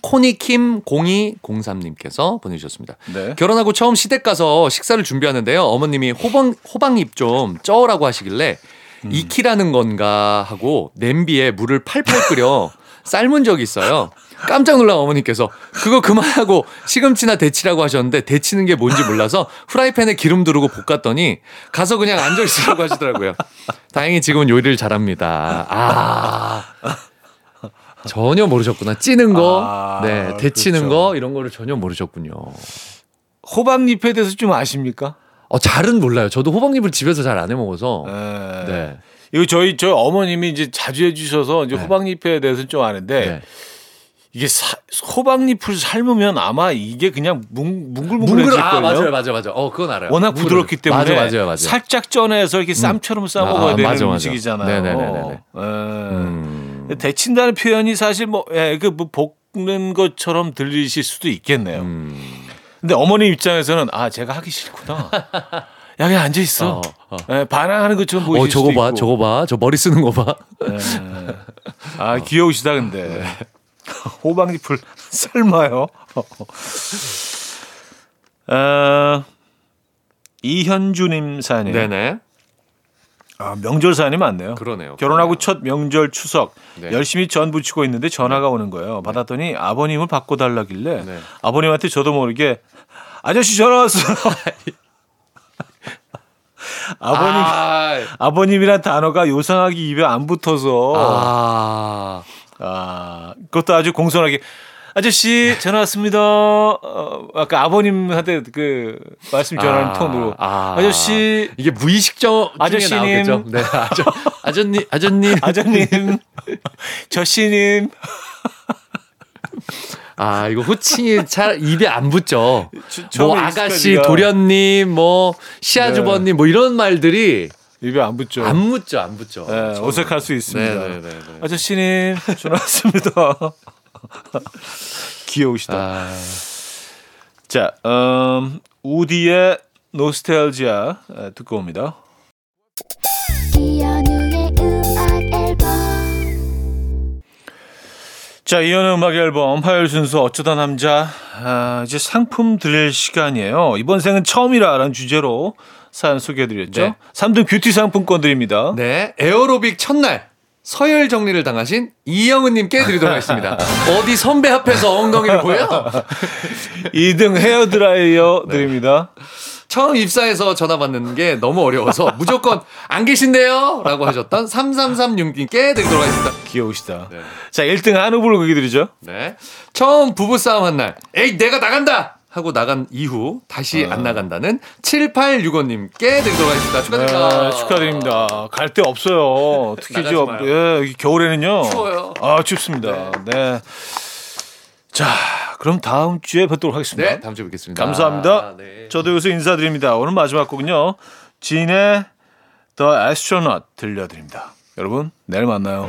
Speaker 4: 코니킴 0203님께서 보내주셨습니다.
Speaker 1: 네.
Speaker 4: 결혼하고 처음 시댁 가서 식사를 준비하는데요. 어머님이 호박 호박잎 좀 쪄라고 하시길래
Speaker 1: 음.
Speaker 4: 익히라는 건가 하고 냄비에 물을 팔팔 끓여 *laughs* 삶은 적이 있어요. 깜짝 놀란 어머니께서 그거 그만하고 시금치나 데치라고 하셨는데 데치는 게 뭔지 몰라서 후라이팬에 기름 두르고 볶았더니 가서 그냥 앉아 있으라고 하시더라고요. 다행히 지금은 요리를 잘합니다. 아. 전혀 모르셨구나. 찌는 거,
Speaker 1: 아,
Speaker 4: 네, 데치는
Speaker 1: 그렇죠.
Speaker 4: 거 이런 거를 전혀 모르셨군요.
Speaker 1: 호박잎에 대해서 좀 아십니까?
Speaker 4: 어, 잘은 몰라요. 저도 호박잎을 집에서 잘 안 해 먹어서.
Speaker 1: 네.
Speaker 4: 네.
Speaker 1: 이거 저희 저희 어머님이 이제 자주 해주셔서 이제
Speaker 4: 네.
Speaker 1: 호박잎에 대해서는 좀 아는데
Speaker 4: 네.
Speaker 1: 이게 사- 호박잎을 삶으면 아마 이게 그냥 뭉, 뭉글뭉글해질
Speaker 4: 뭉글
Speaker 1: 거예요.
Speaker 4: 아, 맞아요, 맞아요, 맞아요. 어, 그건 알아요.
Speaker 1: 워낙
Speaker 4: 물을.
Speaker 1: 부드럽기 때문에
Speaker 4: 맞아요, 맞아요, 맞아요.
Speaker 1: 살짝 쪄내서 이렇게 쌈처럼 싸 먹어야
Speaker 4: 아,
Speaker 1: 되는
Speaker 4: 맞아, 맞아.
Speaker 1: 음식이잖아요.
Speaker 4: 네네네네네.
Speaker 1: 예.
Speaker 4: 음.
Speaker 1: 데친다는 표현이 사실 뭐, 예, 그뭐 볶는 것처럼 들리실 수도 있겠네요.
Speaker 4: 음.
Speaker 1: 근데 어머님 입장에서는 아 제가 하기 싫구나. 야 그냥 앉아 있어.
Speaker 4: 어, 어.
Speaker 1: 예, 반항하는 것처럼 보이실
Speaker 4: 어, 저거 봐,
Speaker 1: 있고.
Speaker 4: 저거 봐. 저 머리 쓰는 거 봐.
Speaker 1: 예. 아 귀여우시다 근데 *laughs* 호박잎을 *laughs* 삶아요. *laughs* 어, 이현주님 사연이에요.
Speaker 4: 네네.
Speaker 1: 아, 명절 사연이 많네요.
Speaker 4: 그러네요.
Speaker 1: 결혼하고 첫 명절 추석
Speaker 4: 네.
Speaker 1: 열심히 전 부치고 있는데 전화가 오는 거예요. 받았더니 아버님을 바꿔달라길래
Speaker 4: 네.
Speaker 1: 아버님한테 저도 모르게 아저씨 전화 왔어요. 아버님
Speaker 4: 아,
Speaker 1: 아버님이란 단어가 요상하게 입에 안 붙어서 아,
Speaker 4: 아.
Speaker 1: 그것도 아주 공손하게 아저씨 전화 왔습니다. 어, 아까 아버님한테 그 말씀 전하는
Speaker 4: 아,
Speaker 1: 톤으로
Speaker 4: 아.
Speaker 1: 아저씨
Speaker 4: 이게 무의식적
Speaker 1: 아저씨님.
Speaker 4: 네, 아저, 아저님, 아저님. *laughs*
Speaker 1: 아저님 저씨님
Speaker 4: 아, 이거 호칭이 잘 입에 안 붙죠.
Speaker 1: 저-
Speaker 4: 뭐 아가씨,
Speaker 1: 익숙하지가-
Speaker 4: 도련님, 뭐 시아주버님, 뭐 이런 말들이
Speaker 1: 입에 안 붙죠.
Speaker 4: 안 묻죠, 안 붙죠.
Speaker 1: 네. 어색할 수 있습니다.
Speaker 4: 네, 네, 네, 네.
Speaker 1: 아저씨님 전화 왔습니다. 귀여우시다.
Speaker 4: 아,
Speaker 1: 자, 음, 우디의 노스텔지아 에, 듣고 옵니다. 자, 이현의 음악 앨범 화요일 순서 어쩌다 남자 아, 이제 상품 드릴 시간이에요. 이번 생은 처음이라라는 주제로 사연 소개해드렸죠.
Speaker 4: 네.
Speaker 1: 삼 3등 뷰티 상품권 드립니다.
Speaker 4: 네, 에어로빅 첫날 서열 정리를 당하신 이영은님께 드리도록 하겠습니다. *laughs* 어디 선배 앞에서 엉덩이를 보여? *laughs*
Speaker 1: 2등 헤어드라이어 드립니다.
Speaker 4: 처음 입사해서 전화 받는 게 너무 어려워서 무조건 *laughs* 안 계신데요? 라고 하셨던 3336님께 드리도록 하겠습니다.
Speaker 1: 귀여우시다.
Speaker 4: 네.
Speaker 1: 자, 1등 한우 불고기 드리죠.
Speaker 4: 네. 처음 부부싸움 한 날, 에이, 내가 나간다! 하고 나간 이후 다시 안 나간다는 7865님께 드리도록 하겠습니다. 축하드립니다.
Speaker 1: 네, 축하드립니다. 갈 데 없어요. 특히
Speaker 4: 마요.
Speaker 1: 예, 이 겨울에는요.
Speaker 4: 추워요.
Speaker 1: 아 춥습니다. 네. 자, 그럼 다음 주에 뵙도록 하겠습니다.
Speaker 4: 네, 다음 주에 뵙겠습니다.
Speaker 1: 감사합니다.
Speaker 4: 네.
Speaker 1: 저도 여기서 인사드립니다. 오늘 마지막 곡은요. 진의 The Astronaut 들려드립니다. 여러분, 내일 만나요.